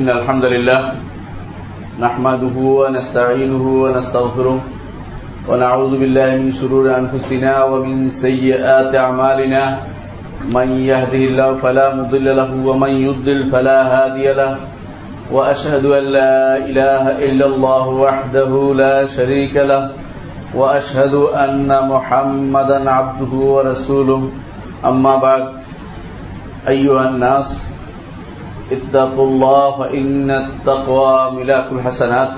إن الحمد لله نحمده ونستعينه ونستغفره ونعوذ بالله من شرور أنفسنا ومن سيئات أعمالنا من يهده الله فلا مضل له ومن يضلل فلا هادي له وأشهد أن لا إله إلا الله وحده لا شريك له وأشهد أن محمدا عبده ورسوله. أما بعد، أيها الناس اتقوا الله فإن التقوى ملاك الحسنات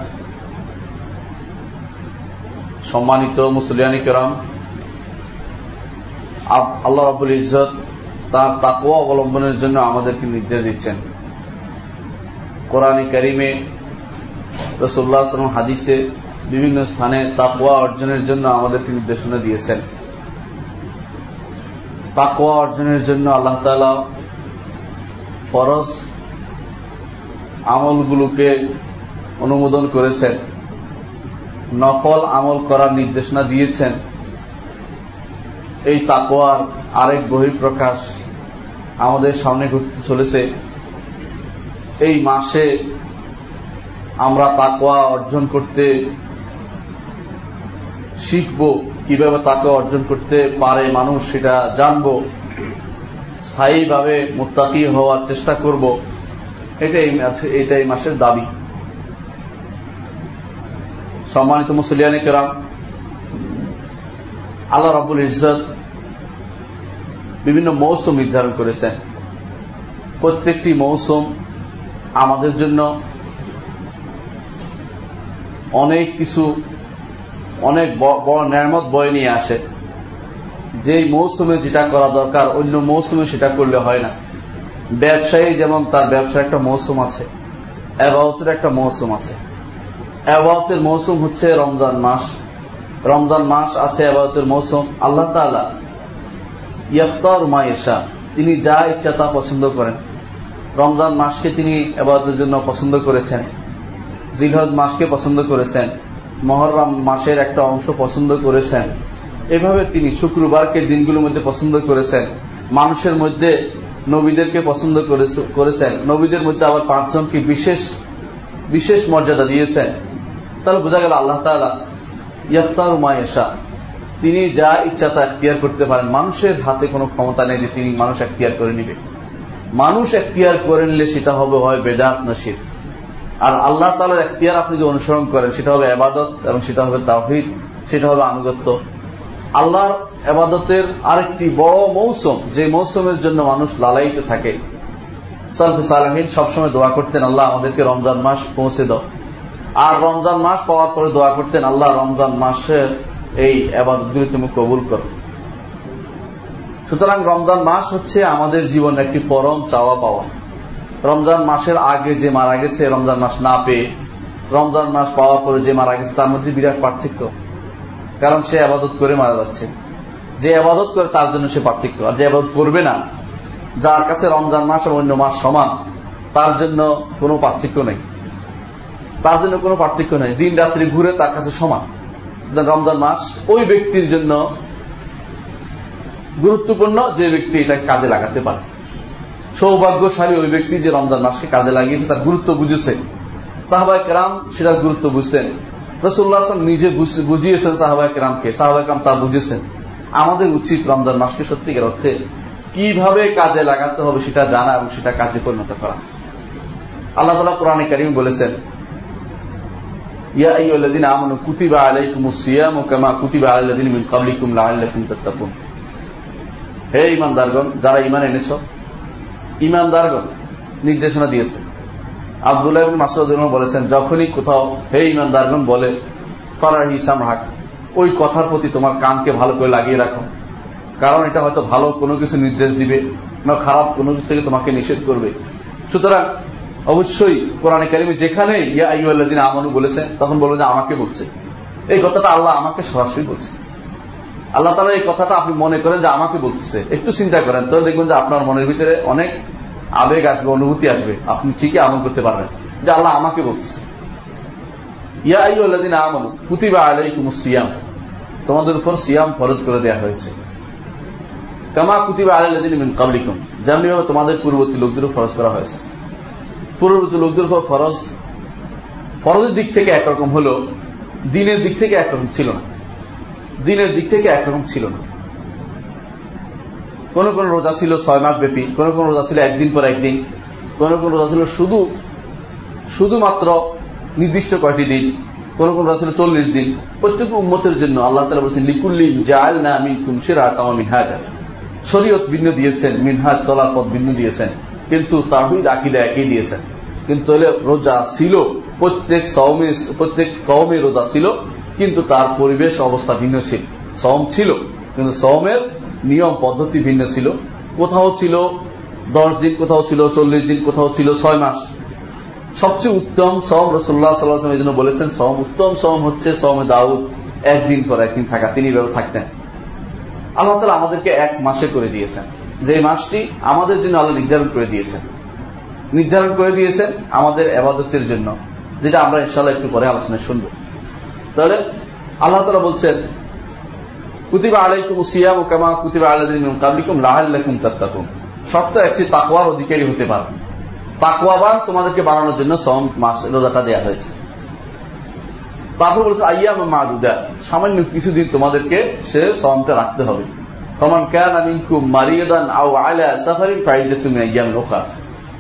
সম্মানিত মুসলিয়ানি কেরাম আল্লাহ রাবুল ইজত তার তাকুয়া অবলম্বনের জন্য আমাদেরকে নির্দেশ দিচ্ছেন কোরআনে করিমে রসুল্লাহ সালাম হাদিসে বিভিন্ন স্থানে তাকুয়া অর্জনের জন্য আমাদেরকে নির্দেশনা দিয়েছেন তাকুয়া অর্জনের জন্য আল্লাহ তালা ফরজ আমলগুলোকে অনুমোদন করেছেন, নফল আমল করার নির্দেশনা দিয়েছেন। এই তাকোয়ার আরেক বহিঃপ্রকাশ আমাদের সামনে ঘটতে চলেছে। এই মাসে আমরা তাকোয়া অর্জন করতে শিখব, কীভাবে তাকে অর্জন করতে পারে মানুষ সেটা জানব, স্থায়ীভাবে মোত্তাকি হওয়ার চেষ্টা করব। এটাই এটাই মাসের দাবি। সম্মানিত মুসলিয়ানে কেরাম, আল্লাহ রাবুল ইজত বিভিন্ন মৌসুম নির্ধারণ করেছেন। প্রত্যেকটি মৌসুম আমাদের জন্য অনেক কিছু, অনেক বড় ন্যামত বয়ে নিয়ে আসে। যেই মৌসুমে যেটা করা দরকার, অন্য মৌসুমে সেটা করলে হয় না। ব্যবসায়ী যেমন তার ব্যবসার একটা মৌসুম আছে অ্যাবাউতের একটা মৌসুম আছে। অ্যাবাউতের মৌসুম হচ্ছে রমজান মাস। রমজান মাস আছে আবাদতের মৌসুম আল্লাহ তালা ইয়ফতর মায়েশা তিনি যা ইচ্ছা তা পছন্দ করেন। রমজান মাসকে তিনি আবাদতের জন্য পছন্দ করেছেন। জিলহজ মাসকে পছন্দ করেছেন। মহরম মাসের একটা অংশ পছন্দ করেছেন। এভাবে তিনি শুক্রবারকে দিনগুলোর মধ্যে পছন্দ করেছেন। মানুষের মধ্যে নবীদেরকে পছন্দ করেছেন। নবীদের মধ্যে আবার পাঁচজনকে বিশেষ বিশেষ মর্যাদা দিয়েছেন। তাহলে বোঝা গেল আল্লাহ তালা মায়েশা তিনি যা ইচ্ছা তা এখতিয়ার করতে পারেন। মানুষের হাতে কোনো ক্ষমতা নেই যে তিনি মানুষ এখতিয়ার করে নিবে। মানুষ এখতিয়ার করে নিলে সেটা হবে, হয় বেদাত নসির আর আল্লাহ তালার এখতিয়ার আপনি যে অনুসরণ করেন, সেটা হবে আবাদত এবং সেটা হবে তাহিদ সেটা হবে আনুগত্য। আল্লাহর আবাদতের আরেকটি বড় মৌসুম, যে মৌসুমের জন্য মানুষ লালায়িত থাকে। সলফে সালাহিন সবসময় দোয়া করতেন, আল্লাহ আমাদেরকে রমজান মাস পৌঁছে দাও। আর রমজান মাস পাওয়ার পরে দোয়া করতেন, আল্লাহ রমজান মাসের এই আবাদতগুলি তুমি কবুল করো। সুতরাং রমজান মাস হচ্ছে আমাদের জীবনের একটি পরম চাওয়া পাওয়া। রমজান মাসের আগে যে মারা গেছে, রমজান মাস না পেয়ে, রমজান মাস পাওয়ার পরে যে মারা গেছে, তার মধ্যে বিরাট পার্থক্য। কারণ সে আবাদত করে মারা যাচ্ছে। যে আবাদত করে তার জন্য সে পার্থক্য। আর যে আবাদত করবে না, যার কাছে রমজান মাস এবং অন্য মাস সমান, তার জন্য কোনো পার্থক্য নেই। তার জন্য কোনো পার্থক্য নেই। দিন রাত্রি ঘুরে তার কাছে সমান। রমজান মাস ওই ব্যক্তির জন্য গুরুত্বপূর্ণ যে ব্যক্তি এটা কাজে লাগাতে পারে। সৌভাগ্যশালী ওই ব্যক্তি যে রমজান মাসকে কাজে লাগিয়েছে, তার গুরুত্ব বুঝেছে। সাহবাই কেরাম সেটার গুরুত্ব বুঝতেন। রসুল্লাহ নিজে বুঝিয়েছেন সাহবাই কেরাম তা বুঝেছেন। আমাদের উচিত রমজান মাসকে সত্যিকার অর্থে কীভাবে কাজে লাগাতে হবে সেটা জানা এবং সেটা কাজে পরিণত করা। আল্লাহ তালা কোরআনে করিম বলেছেন নির্দেশনা দিয়েছে আবদুল্লাহ মাসুদ বলেছেন, যখনই কোথাও হে ইমানদারগণ বলে ফরার হিসাম হাক ওই কথার প্রতি তোমার কানকে ভালো করে লাগিয়ে রাখো। কারণ এটা হয়তো ভালো কোনো কিছু নির্দেশ দিবে, না খারাপ কোনো কিছু থেকে তোমাকে নিষেধ করবে। সুতরাং অবশ্যই কোরআনে কারিমে যেখানে ইয়া আমানু বলেছেন তখন বলব যে আমাকে বলছে। এই কথাটা আল্লাহ আমাকে সরাসরি বলছে। আল্লাহ তালা এই কথাটা আপনি মনে করেন যে আমাকে বলতেছে একটু চিন্তা করেন তো দেখবেন যে আপনার মনের ভিতরে অনেক আবেগ আসবে, অনুভূতি আসবে। আপনি ঠিকই আমল করতে পারবেন। যে আল্লাহ আমাকে আমানু, কুতিবা আলাইকুম সিয়াম। তোমাদের উপর সিয়াম ফরজ করে দেওয়া হয়েছে। কামা কুতিবা তোমাদের পূর্ববর্তী লোকদেরও ফরজ করা হয়েছে। পূর্ববর্তী লোকদের উপর ফরজ, ফরজের দিক থেকে একরকম হলো দিনের দিক থেকে একরকম ছিল না। দিনের দিক থেকে একরকম ছিল না। কোন কোন রোজা ছিল ছয় মাস ব্যাপী, কোন কোন রোজা ছিল একদিন পর একদিন, কোন কোন রোজা ছিল শুধু, শুধুমাত্র নির্দিষ্ট কয়টি দিন, কোন কোন রোজা ছিল চল্লিশ দিন। প্রত্যেক উম্মতের জন্য আল্লাহ তালা বলছেন লিকুল্লিম জাল না মিন কুমসিরা তামা মিনহাজা। শরীয়ত ভিন্ন দিয়েছেন, মিনহাজ তলার পথ ভিন্ন দিয়েছেন, কিন্তু তাহিদ আকিদা একই দিয়েছেন। কিন্তু রোজা ছিল, প্রত্যেক প্রত্যেক কৌমে রোজা ছিল, কিন্তু তার পরিবেশ অবস্থা ভিন্ন ছিল। সম ছিল, কিন্তু সৌমের নিয়ম, পদ্ধতি ভিন্ন ছিল। কোথাও ছিল দশ দিন, কোথাও ছিল চল্লিশ দিন, কোথাও ছিল ছয় মাস। সবচেয়ে উত্তম সম রসুল্লাহ সাল্লাহ জন্য বলেছেন সম উত্তম সম হচ্ছে সমে দাউদ, একদিন পর একদিন থাকা। তিনি এভাবে থাকতেন। আল্লাহ তালা আমাদেরকে এক মাসে করে দিয়েছেন। যে মাসটি আমাদের জন্য আল্লাহ নির্ধারণ করে দিয়েছেন। নির্ধারণ করে দিয়েছেন আমাদের আবাদতের জন্য, যেটা আমরা ইনশাল্লাহ একটু পরে আলোচনায় শুনব। তাহলে আল্লাহ তালা বলছেন অধিকারী হতে পারে তাকুয়াবান তোমাদেরকে বানানোর জন্য রোজাটা হয়েছে। তারপর বলছে সামান্য কিছুদিন তোমাদেরকে সে সমটা রাখতে হবে।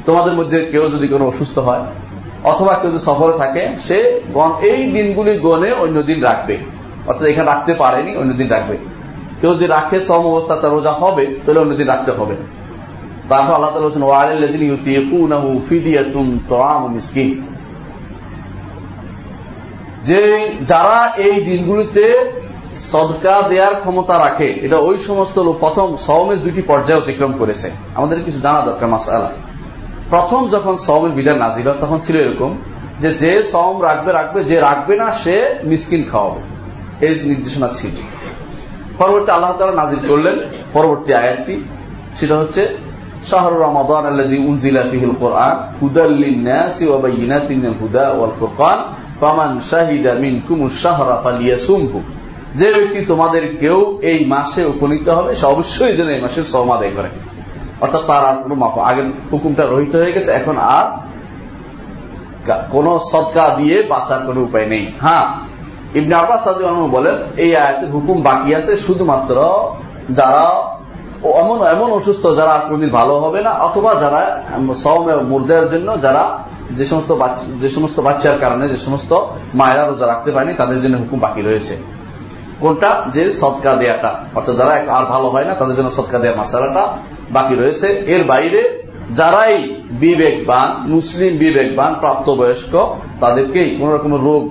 তোমাদের মধ্যে কেউ যদি কোনো অসুস্থ হয় অথবা কেউ যদি সফরে থাকে, সে এই দিনগুলি গনে অন্য দিন রাখবে। অর্থাৎ এখানে রাখতে পারেনি অন্য দিন রাখবে। কেউ যদি রাখে সম অবস্থা, তার রোজা হবে, তাহলে অন্য দিন রাখতে হবে। তারপর আল্লাহ বলছেন যে যারা এই দিনগুলিতে সদকা দেওয়ার ক্ষমতা রাখে, এটা ওই সমস্ত লোক প্রথম সওমের দুইটি পর্যায়ে অতিক্রম করেছে। আমাদের কিছু জানা দরকার মাসালা প্রথম যখন সওমের বিধান নাজিল তখন ছিল এরকম যে যে সম রাখবে রাখবে, যে রাখবে না, সে মিসকিন খাওয়াবে। এই নির্দেশনা ছিল। পরবর্তী আল্লাহ তালা নাজিল করলেন, পরবর্তী আয়াতটি, সেটা হচ্ছে কোরআন হুদাল্লিন যে ব্যক্তি তোমাদের কেউ এই মাসে উপনীত হবে, সে অবশ্যই যেন এই মাসের করে। অর্থাৎ তার আর আগের হুকুমটা রহিত হয়ে গেছে, এখন আর কোন সদকা দিয়ে বাঁচার কোন উপায় নেই। হ্যাঁ ইবনে আব্বাস বলেন, এই আয়াতের হুকুম বাকি আছে, শুধুমাত্র যারা এমন এমন অসুস্থ যারা কোনদিন ভালো হবে না, অথবা যারা সম মুর্দের জন্য যারা যে সমস্ত যে সমস্ত বাচ্চার কারণে, যে সমস্ত মায়েরা রোজা রাখতে পারেনি, তাদের জন্য হুকুম বাকি রয়েছে। কোনটা? যে সৎকা দেয়াটা। অর্থাৎ যারা আর ভালো হয় না, তাদের জন্য সৎকা দেওয়া মাসালাটা বাকি রয়েছে। এর বাইরে যারাই বিবেকবান, মুসলিম বিবেকবান, প্রাপ্তবয়স্ক, তাদেরকেই কোন রকম রোগ,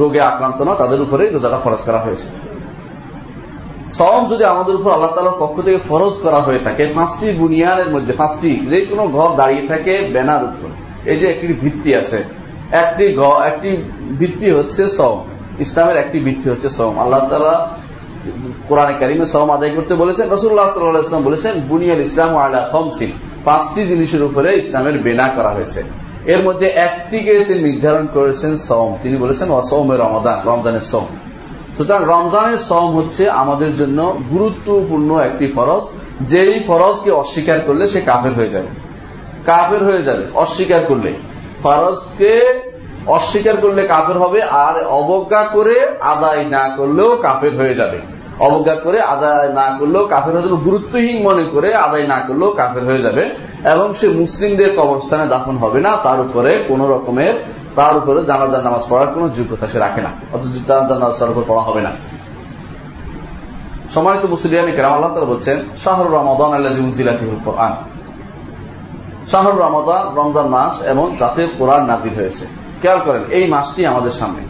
রোগে আক্রান্ত না তাদের উপরে রোজাটা ফরজ করা হয়েছে। সম যদি আমাদের উপর আল্লাহ তালার পক্ষ থেকে ফরজ করা হয়ে থাকে, পাঁচটি বুনিয়াদের মধ্যে, পাঁচটি, যে কোনো ঘর দাঁড়িয়ে থাকে ব্যানার উপর। এই যে একটি ভিত্তি আছে, একটি একটি ভিত্তি হচ্ছে সম ইসলামের একটি ভিত্তি হচ্ছে সম আল্লাহ তালা কোরআনে কারিমে সম আদায় করতে বলেছেন রসুল্লাহ সাল্লাহ বলেছেন, বুনিয়াল ইসলাম আল্লাহ খমসিন। পাঁচটি জিনিসের উপরে ইসলামের বেনা করা হয়েছে। এর মধ্যে একটিকে তিনি নির্ধারণ করেছেন সম তিনি বলেছেন অসমের রমদান রমজানের সম সুতরাং রমজানের সম হচ্ছে আমাদের জন্য গুরুত্বপূর্ণ একটি ফরজ। যেই ফরজকে অস্বীকার করলে সে কাফের হয়ে যাবে। কাফের হয়ে যাবে, অস্বীকার করলে। ফরজকে অস্বীকার করলে কাফের হবে আর অবজ্ঞা করে আদায় না করলেও কাফের হয়ে যাবে। অবজ্ঞা করে আদায় না করলেও কাফের হয়ে যাবে, গুরুত্বহীন মনে করে আদায় না করলেও কাফের হয়ে যাবে এবং সে মুসলিমদের কবরস্থানে দাফন হবে না, তার উপরে কোন রকমের, তার উপরে জানাজার নামাজ পড়ার কোন যোগ্যতা সে রাখে না, অথচ জানাজার নামাজ তার উপর পড়া হবে না। সম্মানিত মুসলিয়ানি কেরাম, আল্লাহ তারা বলছেন শাহরুর রমাদান আল্লাহ কোরআন। শাহরুর রমাদান রমজান মাস এবং যাতে কোরআন নাজির হয়েছে। খেয়াল করেন, এই মাসটি আমাদের সামনে।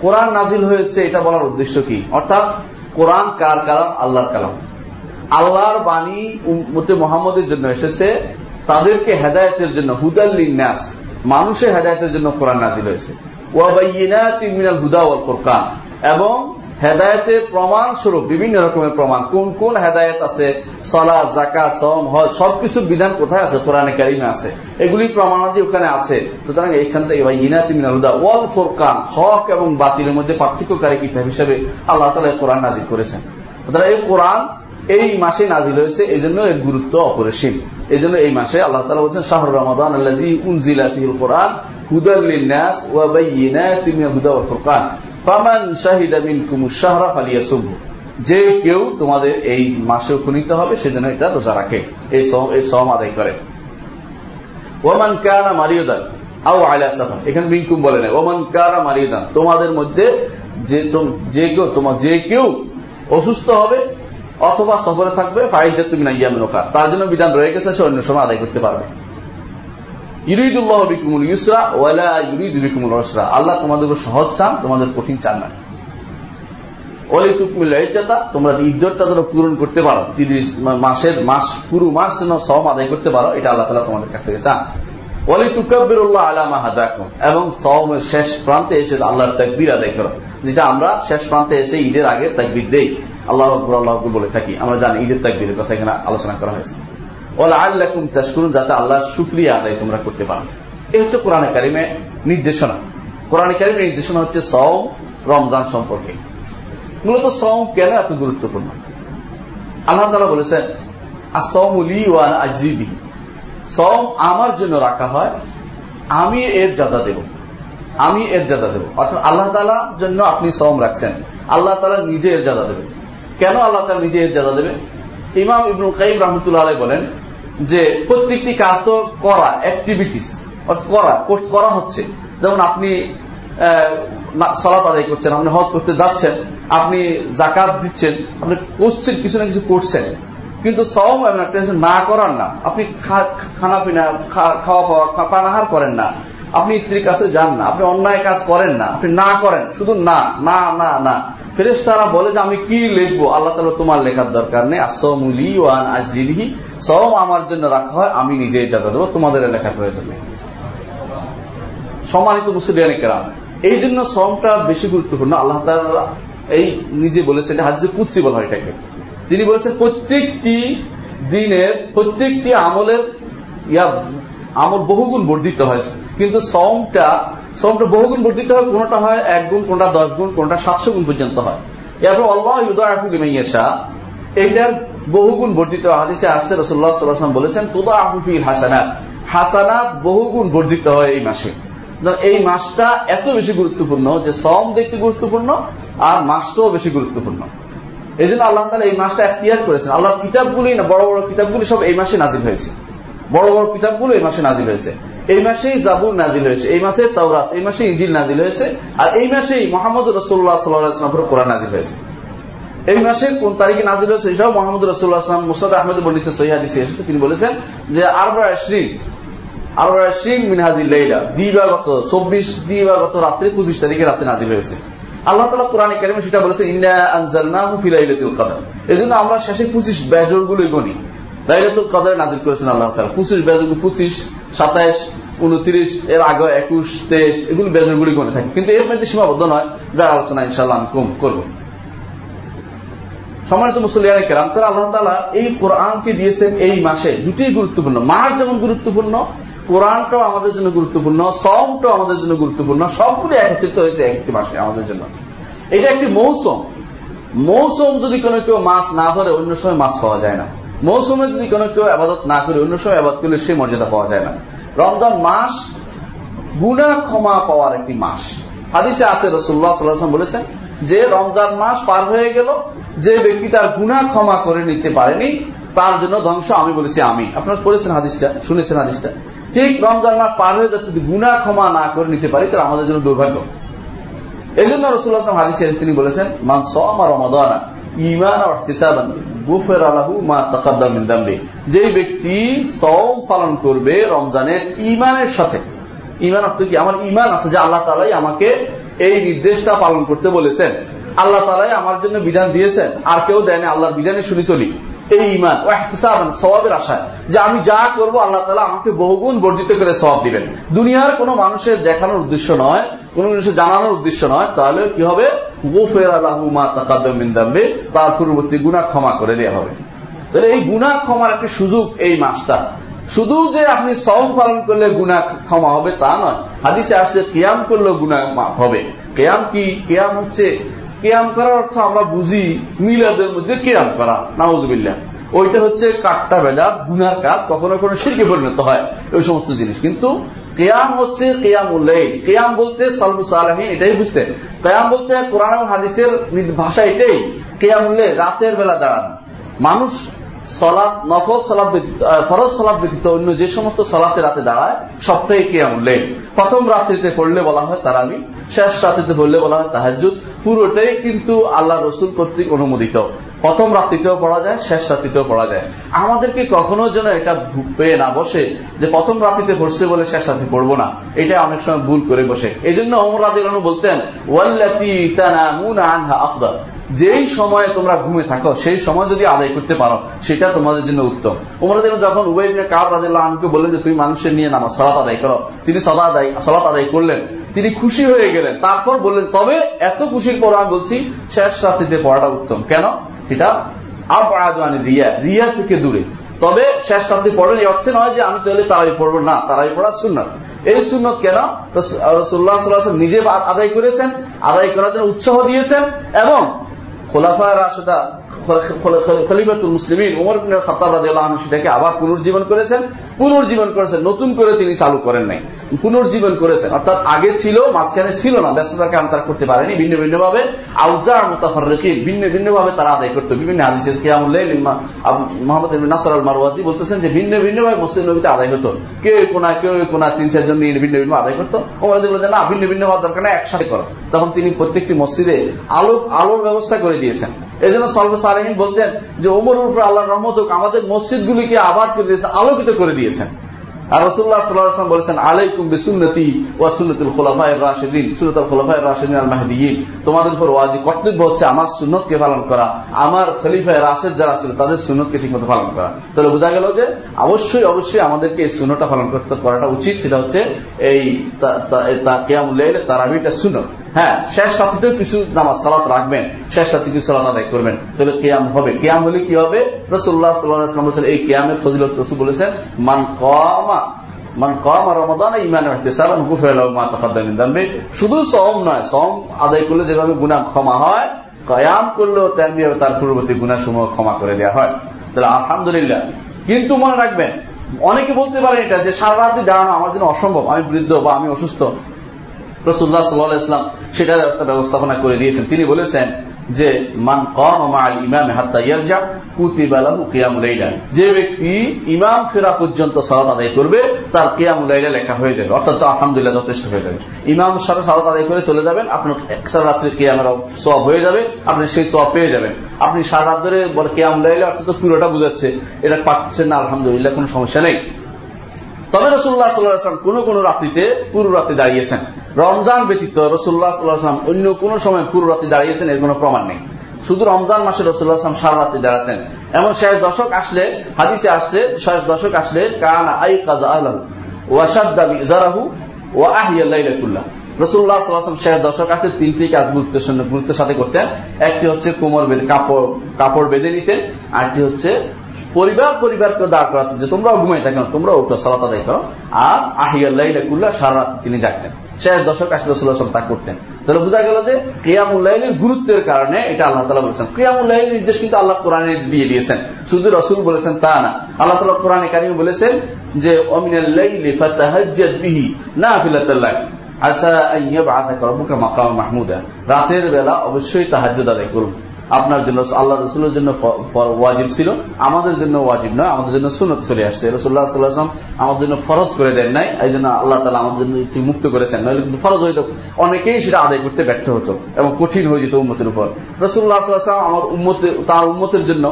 কোরআন নাজিল হয়েছে, এটা বলার উদ্দেশ্য কি? অর্থাৎ, কোরআন কার কালাম? আল্লাহর কালাম। আল্লাহর বাণী মতে মোহাম্মদের জন্য এসেছে, তাদেরকে হেদায়তের জন্য হুদাল্লিন ন্যাস মানুষের হেদায়তের জন্য কোরআন নাজিল হয়েছে। ওয়াবাইনাল হুদা ওয়াল কোরকান এবং হেদায়তের প্রমাণ স্বরূপ, বিভিন্ন রকমের প্রমাণ। কোন কোন হেদায়ত আছে? সলা জাকাত সম হজ, সবকিছুর বিধান কোথায় আছে? কোরআনে কারিমে আছে। এগুলি প্রমাণাদি ওখানে আছে। সুতরাং এইখান থেকে ইনাতি মিনালুদা ওয়াল ফোরকান, হক এবং বাতিলের মধ্যে পার্থক্যকারী কিতাব হিসেবে আল্লাহ তালা কোরআন নাজিল করেছেন। সুতরাং এই কোরআন এই মাসে নাজিল হয়েছে এই জন্য এর গুরুত্ব অপরিসীম। এই জন্য এই মাসে আল্লাহ তালা বলছেন, শাহর রমাদান ফালিয়াসুমহু যে কেউ তোমাদের এই মাসে উপনীত হবে সেজন্য এটা রোজা রাখে আদায় করে। ওমান কানা মারিয়দান আও আলা সাফা এখানে মিনকুম বলে না ওমান কানা মারিয়দান। তোমাদের মধ্যে যে কেউ তোমার যে কেউ অসুস্থ হবে অথবা সফরে থাকবে ফাইদা তুমি না ইয়ামিন তার জন্য বিধান রয়ে গেছে, সে অন্য সময় আদায় করতে পারবে। ইউরিদুল্লাহ বিকুমুল ইউসরা ওয়ালা ইউরিদ বিকুমুল রসরা আল্লাহ তোমাদের সহজ চান, তোমাদের কঠিন চান না। তোমরা ইজ্জতটা যেন পূরণ করতে পারো, তিরিশ মাসের, মাস, পুরো মাস যেন সব আদায় করতে পারো, এটা আল্লাহ তালা তোমাদের কাছ থেকে চান। এবং সওমের শেষ প্রান্তে এসে আল্লাহর তাকবীর আদায় করো। যেটা আমরা শেষ প্রান্তে এসে ঈদের আগে তাকবীর দেই। আল্লাহ আল্লাহ বলে থাকি, আমরা জানি ঈদের তাকবীরের কথা এখানে আলোচনা করা হয়েছে। ওলা আল্লাকুম তাশকুরুন, যাতে আল্লাহর শুক্রিয়া আদায় তোমরা করতে পারো। এই হচ্ছে কোরআনে কারিমে নির্দেশনা। কোরআনে কারিমের নির্দেশনা হচ্ছে সওম, রমজান সম্পর্কে। মূলত সওম কেন এত গুরুত্বপূর্ণ? আল্লাহ তালা বলেছেন আসৌমুলি ওয়ান আজিবি সম আমার জন্য রাখা হয়, আমি এর যাজা দেব। আমি এর যাজা দেব। অর্থাৎ আল্লাহ তালার জন্য আপনি সম রাখছেন। আল্লাহ তালা নিজে এর যাজা দেবে কেন আল্লাহ তালা নিজে এর যাজা দেবে ইমাম ইবনুল কাইম রহমতুল্লাহ আলাই বলেন যে, প্রত্যেকটি কাজ তো করা অ্যাক্টিভিটিস করা করা হচ্ছে। যেমন আপনি সলাত আদায় করছেন, আপনি হজ করতে যাচ্ছেন, আপনি জাকাত দিচ্ছেন, আপনি করছেন, কিছু না কিছু করছেন। কিন্তু সম এমন একটা না করার না আপনি খানা পিনা খাওয়া পাওয়া পানাহার করেন না। আপনি স্ত্রীর কাছে যান না। আপনি অন্যায় কাজ করেন না। আপনি না করেন। শুধু না না না না। ফেরেস তারা বলে যে, আমি কি লিখব? আল্লাহ তালা তোমার লেখার দরকার নেই। আসলি ওয়ান আজিবিহি সম আমার জন্য রাখা হয়। আমি নিজে ইজাজা দেবো। তোমাদের লেখার প্রয়োজন নেই। সম্মানিত মুসলিয়ান কেরাম, এই জন্য শ্রমটা বেশি গুরুত্বপূর্ণ। আল্লাহ তালা এই নিজে বলেছেন হাজির কুৎসি বলা হয় এটাকে। তিনি বলেছেন, প্রত্যেকটি দিনের, প্রত্যেকটি আমলের, ইয়া, আমল বহুগুণ বর্ধিত হয়েছে। কিন্তু সমটা সমটা বহুগুণ বর্ধিত হয়, কোনটা হয় এক গুণ, কোনটা দশ গুণ, কোনটা সাতশো গুণ পর্যন্ত হয়। এরপর আল্লাহ ইউদাফুলিমাইয়াশা এটার বহুগুণ বর্ধিত হাদিসে আসছে রসুল্লাহ সাল্লাম বলেছেন তোদা আহুফিল হাসানাত। হাসানাত বহুগুণ বর্ধিত হয় এই মাসে। এই মাসটা এত বেশি গুরুত্বপূর্ণ যে সম দেখতে গুরুত্বপূর্ণ, আর মাসটাও বেশি গুরুত্বপূর্ণ। এই জন্য আল্লাহ তালা এই মাসটা এখতিয়ার করেছেন। আল্লাহ কিতাবগুলি না, বড় বড় কিতাবগুলি সব এই মাসে নাজিল হয়েছে। বড় বড় কিতাবগুলো এই মাসে নাজিল হয়েছে। এই মাসেই জাবুর নাজিল হয়েছে, এই মাসে তাওরাত, এই মাসে ইজিল নাজিল হয়েছে, আর এই মাসেই মোহাম্মদ রসুল্লাহ সাল্লাহামের কোরআন নাজিল হয়েছে। এই মাসে কোন তারিখে নাজিল হয়েছে সেটাও মোহাম্মদ রসুল্লাহ আসলাম মুসাদ আহমেদ বর্ণিত সহিদিসে এসেছে। তিনি বলেছেন যে আরবা শ্রীন আরবা শ্রীন মিনহাজিল লেইলা, দিবাগত চব্বিশ দিবাগত রাত্রে পঁচিশ তারিখে রাতে নাজিল হয়েছে। আল্লাহ তালা কোরআন কারিমে সেটা বলেছে, ইন্না আনজালনাহু ফি কদর। এজন্য আমরা শেষে 25 বেজর গুলোই গনি লাইলাতুল কদর নাজিল করেছেন আল্লাহ তাআলা। 25 বেজর 25 27 উনত্রিশ, এর আগে একুশ, তেইশ, এগুলো বেজর গুলি গনে থাকে। কিন্তু এর মধ্যে সীমাবদ্ধ নয়, যার আলোচনা ইনশাল্লাহ আমি কম করব। সম্মানিত মুসলিয়ান কেরাম তারা আল্লাহ তালা এই কোরআনকে দিয়েছেন এই মাসে দুটি গুরুত্বপূর্ণ। মাস যেমন গুরুত্বপূর্ণ কোরআনটাও আমাদের জন্য গুরুত্বপূর্ণ সমটাও আমাদের জন্য গুরুত্বপূর্ণ, সবগুলি একত্রিত হয়েছে একটি মাসে আমাদের জন্য। এটা একটি মৌসুম। মৌসুম যদি কোনো কেউ মাছ না ধরে, অন্য সময় মাছ পাওয়া যায় না। মৌসুমে যদি কোনো কেউ আবাদত না করে, অন্য সময় আবাদ করলে সে মর্যাদা পাওয়া যায় না। রমজান মাস গুণা ক্ষমা পাওয়ার একটি মাস। হাদিসে আছে রসুল্লাহ সাল্লাম বলেছেন যে রমজান মাস পার হয়ে গেল, যে ব্যক্তি তার গুণা ক্ষমা করে নিতে পারেনি তার জন্য ধ্বংস, আমি বলেছি আমি আপনারা পড়েছেন হাদিসটা, শুনেছেন হাদিসটা। ঠিক রমজান মাস পার হয়ে যাচ্ছে, যদি গুণা ক্ষমা না করে নিতে পারি, তাহলে আমাদের জন্য দুর্ভাগ্য। এই জন্য রসুল্লাহ হাদিস তিনি বলেছেন, মান সমা রমাদানা ইমান গুফের আলাহু মা তাকাদ্দামিন দাম্বে। যে ব্যক্তি সম পালন করবে রমজানের ইমানের সাথে ইমান অর্থ কি? আমার ইমান আছে যে আল্লাহ তালাই আমাকে এই নির্দেশটা পালন করতে বলেছেন। আল্লাহ তালাই আমার জন্য বিধান দিয়েছেন, আর কেউ দেয়নি আল্লাহর বিধানে শুনে চলি। এই ইমান ও এহতিসাবান সবাবের আশায় যে আমি যা করব, আল্লাহ তালা আমাকে বহুগুণ বর্ধিত করে সবাব দিবেন। দুনিয়ার কোন মানুষের দেখানোর উদ্দেশ্য নয়, কোন মানুষের জানানোর উদ্দেশ্য নয়, তাহলে কি হবে? গোফের আল্লাহুমা তাকাদ্দাম্বে তার পূর্ববর্তী গুণা ক্ষমা করে দেওয়া হবে। তাহলে এই গুণা ক্ষমার একটি সুযোগ এই মাসটা। শুধু যে আপনি সম পালন করলে গুণা ক্ষমা হবে তা নয়, হাদিসে আসছে, কেয়াম করলেও গুণা হবে। কেয়াম কি? কেয়াম হচ্ছে কেয়াম করার অর্থ আমরা বুঝি মিলাদের মধ্যে কেয়াম করা নাউজবিল্লা ওইটা হচ্ছে কাটটা বেজা গুনার কাজ, কখনো কখনো শিল্পে পরিণত হয়, ওই সমস্ত জিনিস। কিন্তু কেয়াম হচ্ছে কেয়াম উল্লেখ কেয়াম বলতে সালমু সালাহীন, এটাই বুঝতে। কেয়াম বলতে কোরআন হাদিসের ভাষা এটাই কেয়াম উল্লেখ রাতের বেলা দাঁড়ানো। মানুষ সলাৎ, নফল সলাৎ ব্যতীত ফরজ সলাৎ ব্যতীত অন্য যে সমস্ত সলাতে রাতে দাঁড়ায় সবটাই কেয়াম উল্লেখ প্রথম রাত্রিতে পড়লে বলা হয় তারাবি, শেষ রাত্রিতে পড়লে বলা হয় তাহাজুদ পুরোটাই কিন্তু আল্লাহ রসুল কর্তৃক অনুমোদিত। প্রথম রাত্রিতেও পড়া যায়, শেষ রাত্রিতেও পড়া যায়। আমাদেরকে কখনো যেন এটা পেয়ে না বসে, যে প্রথম রাত্রিতে পড়ছে বলে শেষ রাত্রি পড়ব না। এটা অনেক সময় ভুল করে বসে। এই জন্য অমর রাদিলানু বলতেন, ওয়াল্লাতি যেই সময়ে তোমরা ঘুমে থাকো, সেই সময় যদি আদায় করতে পারো, সেটা তোমাদের জন্য উত্তম। উমর যখন উভয় কাব রাজিল্লাহ আনকে বললেন যে, তুমি মানুষের নিয়ে নামা সলাত আদায় করো। তিনি সদা আদায়, সলাত আদায় করলেন। তিনি খুশি হয়ে গেলেন। তারপর বললেন, তবে এত খুশির পর আমি বলছি, শেষ রাত্রিতে পড়াটা উত্তম। কেন? এটা আবানি রিয়া রিয়া থেকে দূরে। তবে শেষ রাত্রি পড়েন, এই অর্থে নয় যে আমি তাহলে তারাই পড়ব। না তারাই পড়া সুন্নত। এই সুন্নত কেন? রসুল্লাহ সাল্লাহ নিজে আদায় করেছেন, আদায় করার জন্য উৎসাহ দিয়েছেন, এবং আগে ছিল, মাঝখানে ছিল না, ব্যস্ততার তারা করতে পারেনি, ভিন্ন ভিন্ন ভাবে আউজা ভিন্ন ভিন্ন ভাবে তারা আদায় করতো। বিভিন্ন মোহাম্মদ নাসর আল মারওয়াজি বলতেছেন যে ভিন্ন ভিন্ন ভাবে মসজিদ নবীতে আদায় হতো। কেউ কোনা কেউ কোনা তিন চারজন নিয়ে ভিন্ন ভিন্ন আদায় করতো। ওমর না, ভিন্ন ভিন্ন হওয়ার দরকার একসাথে করো। তখন তিনি প্রত্যেকটি মসজিদে আলো আলোর ব্যবস্থা করে দিয়েছেন। এই জন্য সলভ সালেহীন বলতেন যে ওমর উপর আল্লাহ রহমত আমাদের মসজিদগুলিকে আবাদ করে দিয়েছে, আলোকিত করে দিয়েছেন। আর রসুল্লাহ সাল্লাম বলেছেন, আলাইকুম বিসুন্নতি ওয়াসুন্নতুল খোলাফায় রাশেদিন। সুন্নতুল খোলাফায় রাশেদিন আল মাহদিন তোমাদের উপর ওয়াজি কর্তব্য হচ্ছে আমার সুন্নতকে পালন করা, আমার খলিফায় রাশেদ যারা ছিল তাদের সুন্নতকে ঠিকমতো পালন করা। তাহলে বোঝা গেল যে, অবশ্যই অবশ্যই আমাদেরকে এই সুন্নতটা পালন করতে করাটা উচিত, সেটা হচ্ছে এই কেয়ামুল্লাইলে তারাবিটা সুন্নত। হ্যাঁ শেষ রাত্রিতেও কিছু নামাজ, সালাত রাখবেন, শেষ রাত্রি কিছু সালাত আদায় করবেন। তাহলে কেয়াম হবে। কেয়াম হলে কি হবে? রসুল্লাহ সাল্লাম বলেছেন, এই কেয়ামের ফজিলত রসুল বলেছেন, মান কমা, মান কম শুধু নয় আদায় করলে যেভাবে গুণা ক্ষমা হয়, কয়াম করলেও তেমনি তার পূর্ববর্তী গুণা সমূহ ক্ষমা করে দেওয়া হয়। তাহলে আলহামদুলিল্লাহ। কিন্তু মনে রাখবেন, অনেকে বলতে পারেন এটা যে সারা রাত্রি দাঁড়ানো আমার জন্য অসম্ভব। আমি বৃদ্ধ বা আমি অসুস্থ। রসুল্লাহ সাল্লাহ ইসলাম সেটা একটা ব্যবস্থাপনা করে দিয়েছেন। তিনি বলেছেন যে, মান কম হাত্তা যে ব্যক্তি ইমাম ফেরা পর্যন্ত সালাত আদায় করবে, তার কিয়ামুলাইলা লেখা হয়ে যাবে। অর্থাৎ আলহামদুলিল্লাহ যথেষ্ট হয়ে যাবে। ইমাম সাথে সালাত আদায় করে চলে যাবেন, আপনার এক সারা রাত্রে কিয়ামের সব হয়ে যাবে, আপনি সেই সব পেয়ে যাবেন। আপনি সারা রাত ধরে কিয়ামুলাইলা অর্থাৎ পুরোটা বুঝাচ্ছে। এটা পাচ্ছেন না, আলহামদুলিল্লাহ, কোনো সমস্যা নেই। তবে রসুল্লাহ সাল্লাম কোন কোন রাত্রিতে পুরো রাত্রি দাঁড়িয়েছেন। রমজান ব্যতীত রসুল্লাহ সাল্লাহাম অন্য কোন সময় পুরো রাত্রি দাঁড়িয়েছেন এর কোন প্রমাণ নেই। শুধু রমজান মাসে রসুল্লাহ আসলাম সারা রাত্রি দাঁড়াতেন। এমন শেষ দশক আসলে, হাদিসে আসছে, শেষ দশক আসলে, কান আই কাজা ও আহিয়াল্লাহ রসুল্লাহ সাল্লাম শেষ দশক আসলে তিনটি কাজ গুরুত্বের সাথে করতেন। একটি হচ্ছে কোমর কাপড় কাপড় বেঁধে নিতেন, আরেকটি হচ্ছে পরিবার পরিবারকে দাঁড় করাতে যে তোমরাও ঘুমাই থাকেন তোমরাও ওটা সালাত আদায় করো। আর আহিয়াল্লাহ সারা রাত তিনি জাগতেন। শেষ দশক আসলে রসুল্লাহ তা করতেন। তাহলে বোঝা গেল যে ক্রিয়ামুল্লাহের গুরুত্বের কারণে এটা আল্লাহ তালা বলেছেন। ক্রিয়ামুল্লাহের নির্দেশ কিন্তু আল্লাহ কোরআনে দিয়ে দিয়েছেন। শুধু রসুল বলেছেন তা না। আল্লাহ তালা কোরআনে কারিম বলেছেন যে অমিনাল্লাহি না ফিলাতাল্লাহ মাহমুদা। রাতের বেলা অবশ্যই তাহাজ আদায় করুন। আপনার জন্য আল্লাহ রসুলের জন্য ওয়াজিব ছিল, আমাদের জন্য ওয়াজিব নয়, আমাদের জন্য সুনত চলে আসছে। রসুল্লাহ সাল্লাহাম আমাদের জন্য ফরজ করে দেন নাই, এই জন্য আল্লাহ তালা আমাদের জন্য মুক্ত করেছেন। নইলে কিন্তু ফরজ হইত, অনেকেই সেটা আদায় করতে ব্যর্থ হতো এবং কঠিন হয়ে যেত উম্মতের উপর। রসুল্লাহ সাল্লাহাম আমার উম্মতে, তার উম্মতের জন্য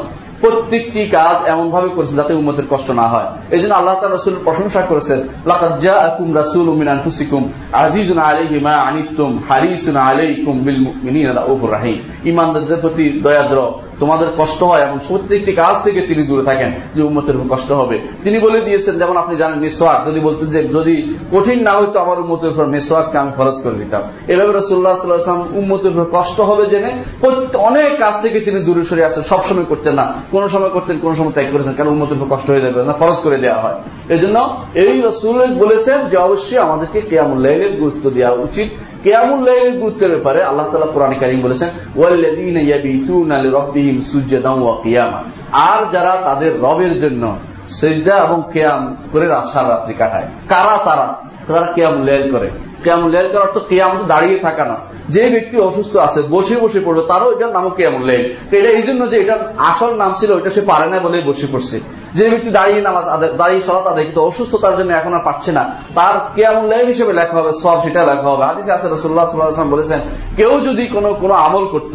প্রত্যেকটি কাজ এমন ভাবে করেছেন যাতে উম্মতের কষ্ট না হয়। এই জন্য আল্লাহ তালা রসুল প্রশংসা করেছেন লাকাকুম রাসুল উমিনান হুসিকুম আজিজুন আলাইহি মা আনিতুম হারিসুন আলাইকুম বিল মুমিনিনা রাউফুর রাহিম। ইমানদারদের প্রতি দয়াদ্র তোমাদের কষ্ট হয় এবং প্রত্যেকটি কাজ থেকে তিনি দূরে থাকেন যে উম্মতের কষ্ট হবে। তিনি বলে দিয়েছেন, যেমন আপনি জানেন, মেসোয়াক। যদি বলতেন যে, যদি কঠিন না হইতো, আমার উম্মতের উপর মেসোয়াককে আমি খরচ করে দিতাম। এভাবে রসুল্লাহ সাল্লাহাম উম্মতের উপর কষ্ট হবে জেনে অনেক কাজ থেকে তিনি দূরে সরে আসেন। সবসময় করতেন না। কোন সময় করতেন, কোন সময় ত্যাগ করেছেন, কেন উন্মতের উপর কষ্ট হয়ে যাবে? না খরচ করে দেওয়া হয়। এই জন্য এই রসুল বলেছেন যে, অবশ্যই আমাদেরকে কেয়ামুল্লাহের গুরুত্ব দেওয়া উচিত। কেয়ামুল্লাহের গুরুত্বের ব্যাপারে আল্লাহ তালা পুরানি কারিম বলেছেন রব্বিহিম সুজ্জাদাম ওয়া কিয়ামা। আর যারা তাদের রবের জন্য সেজদা এবং কেয়াম করে আশার রাত্রি কাটায়, কারা তারা? তারা কেয়াম লেল করে। কেয়াম লেল করার অর্থ কেয়াম দাঁড়িয়ে থাকা না। যে ব্যক্তি অসুস্থ আছে, বসে বসে পড়বে, তারও এটার নামও কেয়াম লেল এটা এই জন্য যে এটা আসল নাম ছিল ওইটা সে পারে না বলে বসে পড়ছে। যে ব্যক্তি দাঁড়িয়ে নামাজ দাঁড়িয়ে সলাত আদায় কিন্তু অসুস্থতার জন্য এখন আর পাচ্ছে না। তার কেয়াম লেল হিসেবে লেখা হবে সব সেটা লেখা হবে। হাদিসে আছে রসুল্লাহ সাল্লাহাম বলেছেন, কেউ যদি কোনো কোনো আমল করত,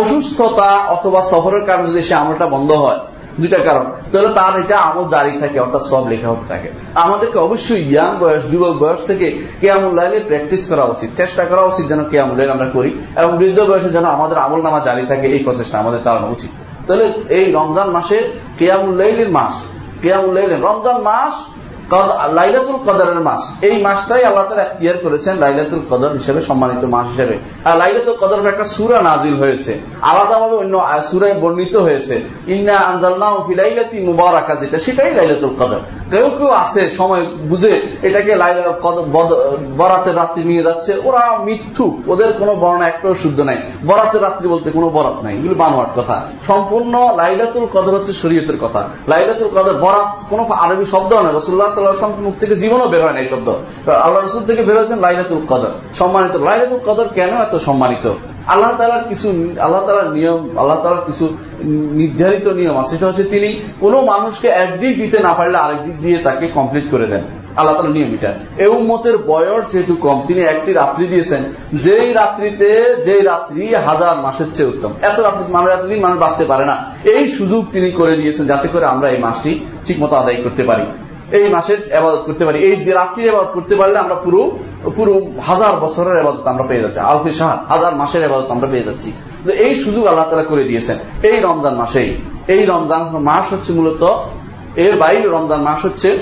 অসুস্থতা অথবা সফরের কারণে যদি সে আমলটা বন্ধ হয় দুইটা কারণ। তাহলে তার এটা আমল জারি থাকে, অর্থাৎ সব লেখা হতে থাকে। আমাদেরকে অবশ্যই ইয়াং বয়স, যুবক বয়স থেকে কেয়ামুল লাইলে প্র্যাকটিস করা উচিত, চেষ্টা করা উচিত যেন কেয়ামুল লাইল আমরা করি, এবং বৃদ্ধ বয়সে যেন আমাদের আমল নামা জারি থাকে, এই প্রচেষ্টা আমাদের চালানো উচিত। তাহলে এই রমজান মাসে কেয়ামুল লাইলের মাস, কেয়ামুল লাইলের রমজান মাস লাইলাতুল কদরের মাস, এই মাসটাই আল্লাহ তালা এখতিয়ার করেছেন লাইলাতুল কদর হিসেবে সম্মানিত মাস হিসেবে। আর লাইলাতুল কদর একটা সুরা নাজিল হয়েছে। আলাদাভাবে অন্য সুরায় বর্ণিত হয়েছে, ইন্না আনজালনা ফিলাইলাতি মুবারাকা যেটা সেটাই লাইলাতুল কদর। কেউ কেউ আছে, সময় বুঝে এটাকে বরাতের রাত্রি নিয়ে যাচ্ছে, ওরা মিথ্যু ওদের কোনো বর্ণনা একটাও শুদ্ধ নাই। বরাতের রাত্রি বলতে কোনো বরাত নাই, এগুলো বানোয়ার কথা। সম্পূর্ণ লাইলাতুল কদর হচ্ছে শরীয়তের কথা। লাইলাতুল কদর, বরাত কোন আরবি শব্দ নয় রসুল্লাহ সাল্লাহাম মুখ থেকে জীবনও বের হয় না এই শব্দ। আল্লাহ রসুল থেকে বের হয়েছেন লাইলাতুল কদর। সম্মানিত। লাইলাতুল কদর কেন এত সম্মানিত? আল্লাহ তালার কিছু, আল্লাহ তালার নিয়ম, আল্লাহ তালার কিছু নির্ধারিত নিয়ম আছে। সেটা হচ্ছে তিনি কোন মানুষকে একদিক দিতে না পারলে আরেক দিক দিয়ে তাকে কমপ্লিট করে দেন। আল্লাহ তালা নিয়ম এটা। এই উম্মতের বয়স যেহেতু কম, তিনি একটি রাত্রি দিয়েছেন। যেই রাত্রিতে, যেই রাত্রি হাজার মাসের চেয়ে উত্তম। এত রাত্রি মানুষ এতদিন মানুষ বাঁচতে পারে না। এই সুযোগ তিনি করে দিয়েছেন যাতে করে আমরা এই মাসটি ঠিক মতো আদায় করতে পারি। এই মাসের আবাদত করতে পারি। এই রাত্রির আবাদত করতে পারলে আমরা পুরো পুরো হাজার বছরের আবাদত আমরা পেয়ে যাচ্ছি। আলফি শাহ হাজার মাসের আবাদত আমরা পেয়ে যাচ্ছি। এই সুযোগ আল্লাহ তালা করে দিয়েছেন। এই রমজান মাসেই। এই রমজান মাস হচ্ছে মূলত, এর বাইরে রমজান মাস হচ্ছে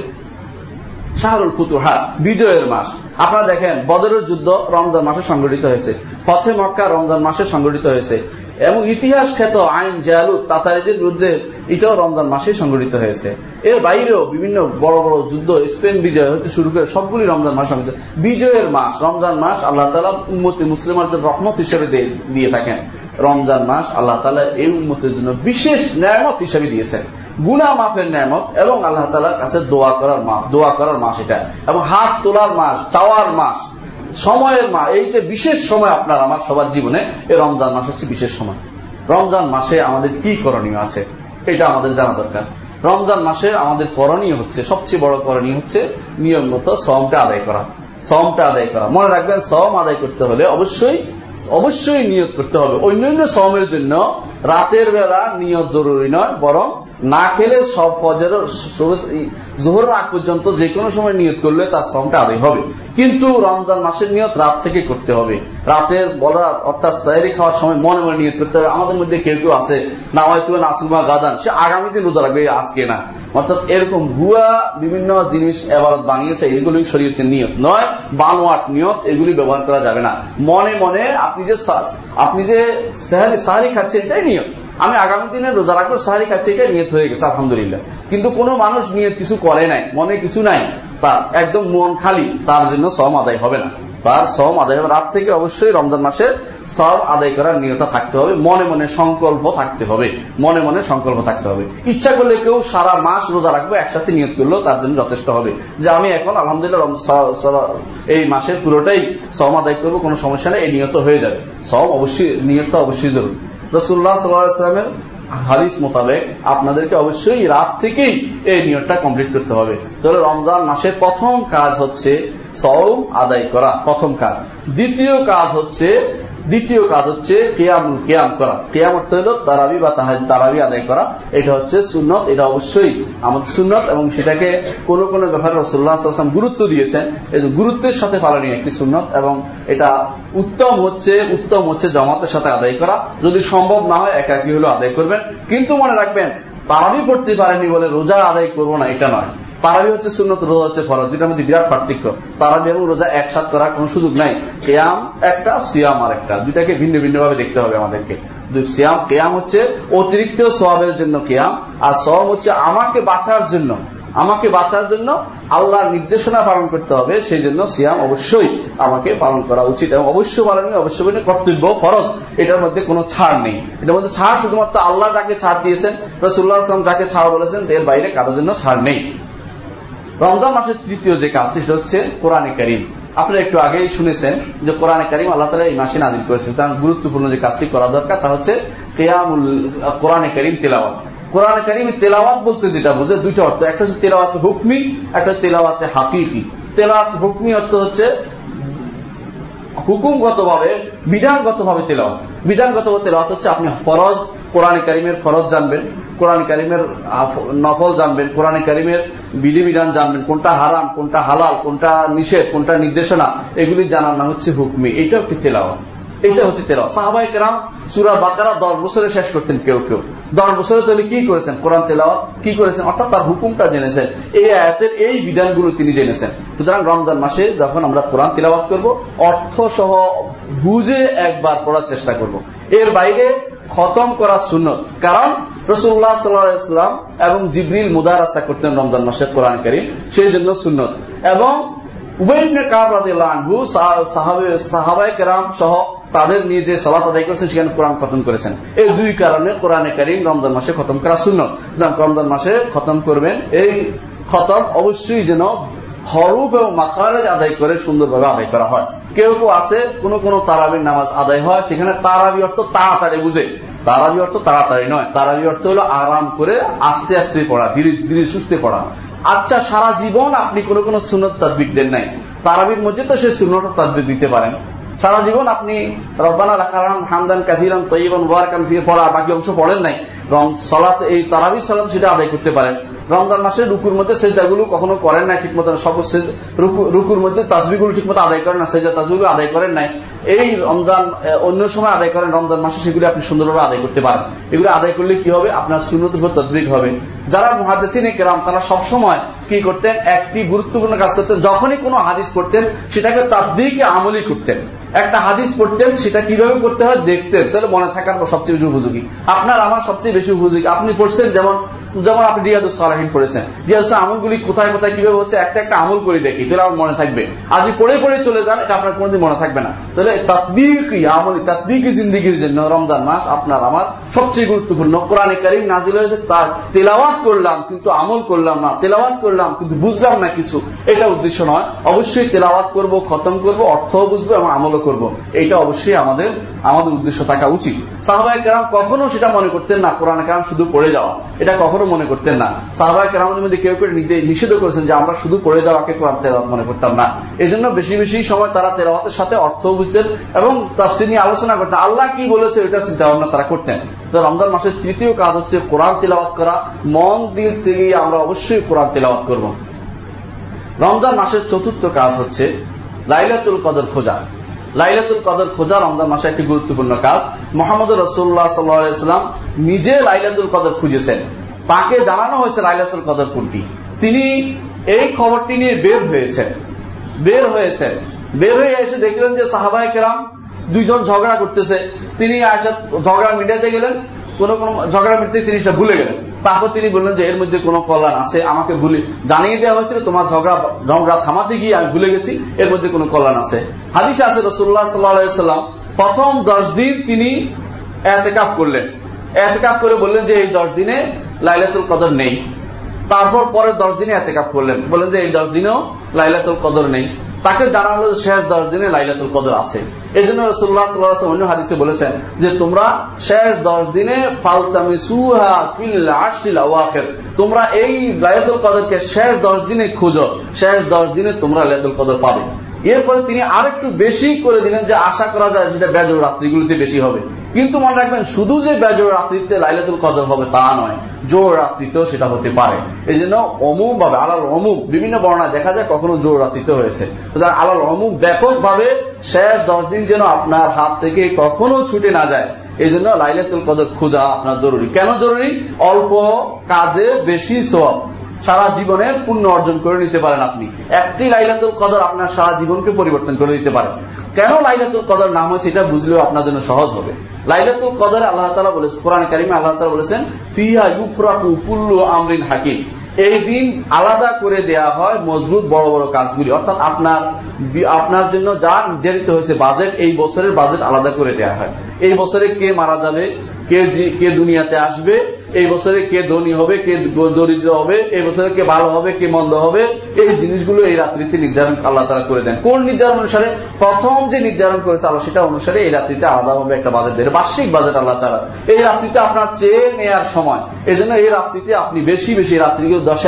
শাহরুল ফুতুহাত, বিজয়ের মাস। আপনারা দেখেন, বদরের যুদ্ধ রমজান মাসে সংগঠিত হয়েছে। পথে মক্কা রমজান মাসে সংগঠিত হয়েছে। এবং ইতিহাস খ্যাত আইন জালু তাতারিদের বিরুদ্ধে এটাও রমজান মাসে সংগঠিত হয়েছে। এর বাইরেও বিভিন্ন বড় বড় যুদ্ধ, স্পেন বিজয় হতে শুরু করে সবগুলি রমজান মাস সংগঠিত। বিজয়ের মাস, রমজান মাস আল্লাহ তালা উন্মতি মুসলিমাদের রহমত হিসেবে দিয়ে থাকেন। রমজান মাস আল্লাহ তালা এই উন্মতের জন্য বিশেষ ন্যায়মত হিসেবে দিয়েছেন। গুনা মাফের ন্যামত এবং আল্লাহ তালার কাছে দোয়া করার মাস দোয়া করার মাস এটা। এবং হাত তোলার মাস, চাওয়ার মাস সময়ের মা এইটা বিশেষ সময় আপনার আমার সবার জীবনে, এই রমজান মাস হচ্ছে বিশেষ সময়। রমজান মাসে আমাদের কি করণীয় আছে? এটা আমাদের জানা দরকার। রমজান মাসে আমাদের করণীয় হচ্ছে, সবচেয়ে বড় করণীয় হচ্ছে নিয়ম মতো সমটা আদায় করা। সমটা আদায় করা। মনে রাখবেন সম আদায় করতে হলে অবশ্যই অবশ্যই নিয়োগ করতে হবে। অন্যান্য সমের জন্য রাতের বেলা নিয়োগ জরুরি নয়, বরং না খেলে সব ফজর জোহর আগ পর্যন্ত যে কোনো সময় নিয়ত করলে তার শ্রমটা আদায় হবে। কিন্তু রমজান মাসের নিয়ত রাত থেকে করতে হবে। রাতের বলা অর্থাৎ সাহেরি খাওয়ার সময় মনে মনে নিয়ত করতে হবে। আমাদের মধ্যে কেউ কেউ আছে না হয়তো নাসুমা গাদান, সে আগামী দিন রোজা রাখবে, আজকে না। অর্থাৎ এরকম ভুয়া বিভিন্ন জিনিস এবারত বানিয়েছে, এগুলি শরীয়তের নিয়ত নয়, বানোয়াট নিয়ত, এগুলি ব্যবহার করা যাবে না। মনে মনে আপনি যে আপনি যে সাহারি খাচ্ছেন, এটাই নিয়ত। আমি আগামী দিনে রোজা রাখব সাহারি কাছে এটা নিয়ত হয়ে গেছে, আলহামদুলিল্লাহ। কিন্তু কোন মানুষ নিয়ত কিছু করে নাই, মনে কিছু নাই তার একদম মন খালি, তার জন্য সম আদায় হবে না। তার সম আদায় হবে রাত থেকে অবশ্যই রমজান মাসের সব আদায় করার নিয়ত থাকতে হবে, মনে মনে সংকল্প থাকতে হবে, মনে মনে সংকল্প থাকতে হবে। ইচ্ছা করলে কেউ সারা মাস রোজা রাখব, একসাথে নিয়ত করলেও তার জন্য যথেষ্ট হবে। যে আমি এখন আলহামদুলিল্লাহ এই মাসের পুরোটাই সম আদায় করব, কোনো সমস্যা নেই, এই নিয়ত হয়ে যাবে। সম অবশ্যই, নিয়তটা অবশ্যই জরুরি। রসুল্লাহ সাল্লামের হাদিস মোতাবেক আপনাদেরকে অবশ্যই রাত থেকেই এই নিয়তটা কমপ্লিট করতে হবে। তাহলে রমজান মাসের প্রথম কাজ হচ্ছে সৌম আদায় করা, প্রথম কাজ। দ্বিতীয় কাজ হচ্ছে দ্বিতীয় কাজ হচ্ছে কেয়াম কেয়াম করা। কেয়াম অর্থ হল তারাবি বা তারাবি আদায় করা। এটা হচ্ছে সুন্নত, এটা অবশ্যই আমাদের সুন্নত এবং সেটাকে কোন কোন ব্যাপারে রসুল্লাহাম গুরুত্ব দিয়েছেন। এই গুরুত্বের সাথে পালনীয় একটি সুন্নত এবং এটা উত্তম হচ্ছে উত্তম হচ্ছে জমাতের সাথে আদায় করা। যদি সম্ভব না হয়, একাকি হলেও আদায় করবেন। কিন্তু মনে রাখবেন তারাবি পড়তে পারেনি বলে রোজা আদায় করব না, এটা নয়। তারাবি হচ্ছে সুন্নত, রোজা হচ্ছে ফরজ দুটার মধ্যে বিরাট পার্থক্য। তারাবি এবং রোজা একসাথ করার কোন সুযোগ নাই। কেয়াম একটা, সিয়াম আর একটা দুইটাকে ভিন্ন ভিন্ন ভাবে দেখতে হবে আমাদেরকে। কেয়াম হচ্ছে অতিরিক্ত সবের জন্য কেয়াম, আর সব হচ্ছে আমাকে বাঁচার জন্য। আমাকে বাঁচার জন্য আল্লাহর নির্দেশনা পালন করতে হবে, সেই জন্য সিয়াম অবশ্যই আমাকে পালন করা উচিত এবং অবশ্য পালন অবশ্য কর্তব্য, ফরজ। এটার মধ্যে কোনো ছাড় নেই। এটার মধ্যে ছাড় শুধুমাত্র আল্লাহ যাকে ছাড় দিয়েছেন রসুল্লাহ আসলাম যাকে ছাড় বলেছেন, এর বাইরে কারোর জন্য ছাড় নেই। রমজান মাসের তৃতীয় যে কাজ, সেটা হচ্ছে কোরআনে করিম। আপনারা একটু আগেই শুনেছেন যে কোরআনে করিম আল্লাহ তালা এই মাসে নাজিল করেছেন। তার গুরুত্বপূর্ণ যে কাজটি করা দরকার, তা হচ্ছে কেয়ামুল, কোরআনে করিম তেলাওয়াত। কোরআন করিম তেলাওয়াত বলতে যেটা বুঝে দুইটা অর্থ। একটা হচ্ছে তেলাওয়াত হুকমি, একটা তেলাওয়াতে হাকিকি। তেলাওয়াত হুকমি অর্থ হচ্ছে হুকুমগত ভাবে বিধানগত ভাবে তেলাওয়াত। বিধানগত তেলাওয়াত হচ্ছে আপনি ফরজ, কোরআন করিমের ফরজ জানবেন, কোরআন করিমের নফল জানবেন, কোরআন করিমের বিধিবিধান জানবেন, কোনটা হারাম, কোনটা হালাল, কোনটা নিষেধ, কোনটা নির্দেশনা, এগুলি জানার নাম হচ্ছে হুকমি। এটা একটি তেলাওয়াত। এটা হচ্ছে তেলাওয়াত। সাহাবাই কেরাম সুরা বাকারা দশ বছরে শেষ করতেন কেউ কেউ। দশ বছরে তাহলে কি করেছেন? কোরআন তেলাওয়াত কি করেছেন? অর্থাৎ তার হুকুমটা জেনেছেন। এই আয়াতের এই বিধানগুলো তিনি জেনেছেন। সুতরাং রমজান মাসে যখন আমরা কোরআন তেলাওয়াত করব অর্থ সহ বুঝে একবার পড়ার চেষ্টা করব। এর বাইরে খতম করা সুন্নত। কারণ রসুল্লাহ সাল্লাম এবং জিবরিল মুদারাস্তা করতেন রমজান মাসে কোরআন করিম। সেই জন্য সুন্নত। এবং তাদের নিয়ে আদায় করেছেন, সেখানে কোরআন খতম করেছেন। এই দুই কারণে কোরআনে করিম রমজান মাসে খতম করা শূন্য রমজান মাসে খতম করবেন, এই খতম অবশ্যই যেন হরুপ এবং আদায় করে সুন্দরভাবে আদায় করা হয়। কেউ কেউ আছে, কোন কোন তারাবির নামাজ আদায় হয়, সেখানে তারাবি অর্থ তাড়াতাড়ি বুঝে। তারাবি অর্থ তাড়াতাড়ি নয়। তারাবি অর্থ হলো আরাম করে আস্তে আস্তে পড়া, ধীরে ধীরে সুস্থে পড়া। আচ্ছা সারা জীবন আপনি কোন কোন সুনত তাদবিক দেন নাই। তারাবির মধ্যে তো সে সুনত তাদবিক দিতে পারেন। সারা জীবন আপনি রব্বানা পড়া, বাকি অংশ পড়েন নাই। রং সলাত, এই তারাবি সলাত সেটা আদায় করতে পারেন। রমজান মাসে রুকুর মধ্যে সেজদাগুলো কখনো করেন না। ঠিক মতো সব রুকুর মধ্যে তাসবিগুলো ঠিক মতো আদায় করেন না সেজা তাসবিগুলো আদায় করেন নাই। এই রমজান অন্য সময় আদায় করেন রমজান মাসে, সেগুলি আপনি সুন্দরভাবে আদায় করতে পারেন। এগুলো আদায় করলে কি হবে? আপনার সুন্নত তদ্বিক হবে। যারা মহাদেশিনে কেরাম, তারা সবসময় কি করতেন? একটি গুরুত্বপূর্ণ কাজ করতেন। যখনই কোনো হাদিস করতেন সেটাকে তাদ্দিকে আমলি করতেন। একটা হাদিস পড়তেন, সেটা কীভাবে করতে হয় দেখতেন। তাহলে মনে থাকার সবচেয়ে বেশি উপযোগী। আপনার, আমার সবচেয়ে বেশি উপযোগী। আপনি পড়ছেন যেমন যেমন আপনি রিয়াদুস সালাহিন পড়েছেন। রিয়াদুস আমলগুলি কোথায় কোথায়, কীভাবে হচ্ছে, একটা একটা আমল করে দেখি, তাহলে আমার মনে থাকবে। আপনি পড়ে পড়ে চলে যান, এটা আপনার কোনোদিন মনে থাকবে না। তাহলে তাৎবিকি আমল তাৎবিকি জিন্দিগির জন্য রমজান মাস আপনার, আমার সবচেয়ে গুরুত্বপূর্ণ। কোরআনে কারিম নাজিল হয়েছে, তার তেলাওয়াত করলাম, কিন্তু আমল করলাম না। তেলাওয়াত করলাম, কিন্তু বুঝলাম না কিছু। এটা উদ্দেশ্য নয়। অবশ্যই তেলাওয়াত করব, খতম করব, অর্থও বুঝব এবং আমলও করব। এটা অবশ্যই আমাদের আমাদের উদ্দেশ্য থাকা উচিত। সাহবাই কেরাম কখনো সেটা মনে করতেন না, কোরআন কেরাম শুধু পড়ে যাওয়া। এটা কখনো মনে করতেন না। সাহবাই কেরামের মধ্যে কেউ কেউ নিষেধ করেছেন যে আমরা শুধু পড়ে যাওয়াকে কোরআন তেলাওয়াত মনে করতাম না। এই জন্য বেশি বেশি সময় তারা তেলাওয়াতের সাথে অর্থ বুঝতেন এবং তাফসির নিয়ে আলোচনা করতেন। আল্লাহ কি বলেছে এটা চিন্তা ভাবনা তারা করতেন। তো রমজান মাসের তৃতীয় কাজ হচ্ছে কোরআন তেলাওয়াত করা। মন দিল থেকে আমরা অবশ্যই কোরআন তেলাওয়াত করব। রমজান মাসের চতুর্থ কাজ হচ্ছে লাইলাতুল কদর খোঁজা। লাইলাতুল কদর খোঁজা রমজান মাসে একটি গুরুত্বপূর্ণ কাজ। মোহাম্মদ রসুল্লাহ সাল্লাম নিজে লাইলাতুল কদর খুঁজেছেন। তাকে জানানো হয়েছে লাইলাতুল কদর কোনটি। তিনি এই খবরটি নিয়ে বের হয়েছেন। বের হয়েছেন। বের হয়ে এসে দেখলেন যে সাহাবাই কেরাম দুইজন ঝগড়া করতেছে। তিনি আসে ঝগড়া মিটাতে গেলেন। কোন ঝগড়া মিটতে তিনি সেটা ভুলে গেলেন। তারপর তিনি বললেন যে, এর মধ্যে কোন কল্যাণ আছে? আমাকে ভুলে জানিয়ে দেওয়া হয়েছিল, তোমার ঝগড়া ঝগড়া থামাতে গিয়ে আমি ভুলে গেছি, এর মধ্যে কোন কল্যাণ আছে? হাদিসে আছে রসুল্লাহ সাল্লাম প্রথম দশ দিন তিনি এতেকাপ করলেন। এতেকাপ করে বললেন যে, এই দশ দিনে লাইলাতুল কদর নেই। তারপর পরের দশ দিনে এতেকাপ করলেন। বললেন যে, এই দশ দিনেও লাইলাতুল কদর নেই। তাকে জানালো শেষ দশ দিনে লাইলাতুল কদর আছে। এই জন্য রসুল্লাহ সাল্লাহ অন্য হাদিসে বলেছেন যে, তোমরা শেষ দশ দিনে ফালতামি সুহা ফিল তোমরা এই লাইলাতুল কদরকে শেষ দশ দিনে খুঁজো। শেষ দশ দিনে তোমরা লাইলাতুল কদর পাবে। এরপরে তিনি আরেকটু বেশি করে দিলেন যে আশা করা যায় সেটা বেজর রাত্রিগুলিতে বেশি হবে। কিন্তু মনে রাখবেন, শুধু যে বেজর রাত্রিতে লাইলাতুল কদর হবে তা নয়, জোর রাত্রিতেও সেটা হতে পারে। এই জন্য অমুক ভাবে, আলাল অমুক, বিভিন্ন বর্ণায় দেখা যায় কখনো জোর রাত্রিতে হয়েছে। আলাল অমুক ব্যাপক ভাবে শেষ দশ দিন যেন আপনার হাত থেকে কখনো ছুটে না যায়। এই জন্য লাইলাতুল কদর খোঁজা আপনার জরুরি। কেন জরুরি? অল্প কাজে বেশি সব সারা জীবনের পুণ্য অর্জন করে নিতে পারেন আপনি। একটি লাইলাতুল কদর আপনার সারা জীবনকে পরিবর্তন করে দিতে পারে। কেন লাইলাতুল কদর নাম হয়েছে এটা বুঝলেও আপনার জন্য সহজ হবে। লাইলাতুল কদরে আল্লাহ তালা বলেছেন, কোরআন কারিমে আল্লাহ তালা বলেছেন ফিয়া ইউফরাকু কুল্লু আমরিন হাকিম। এই দিন আলাদা করে দেয়া হয় মজবুত বড় বড় কাজগুলি। অর্থাৎ আপনার আপনার জন্য যা নির্ধারিত হয়েছে বাজেট এই বছরের বাজেট আলাদা করে দেয়া হয়। এই বছরে কে মারা যাবে, কে কে দুনিয়াতে আসবে এই বছরে কে ধনী হবে, কে দরিদ্র হবে, এই বছরে কে ভালো হবে, কে মন্দ হবে, এই জিনিসগুলো এই রাত্রিতে নির্ধারণ আল্লাহ তারা করে দেন। কোন নির্ধারণ অনুসারে? প্রথম যে নির্ধারণ করেছে আল্লাহ সেটা অনুসারে এই রাত্রিতে আলাদাভাবে একটা বাজেট দেয় বার্ষিক বাজেট আল্লাহ তারা এই রাত্রিতে আপনার চেয়ে নেয়ার সময়। এই জন্য এই রাত্রিতে আপনি বেশি বেশি রাত্রিকে দশ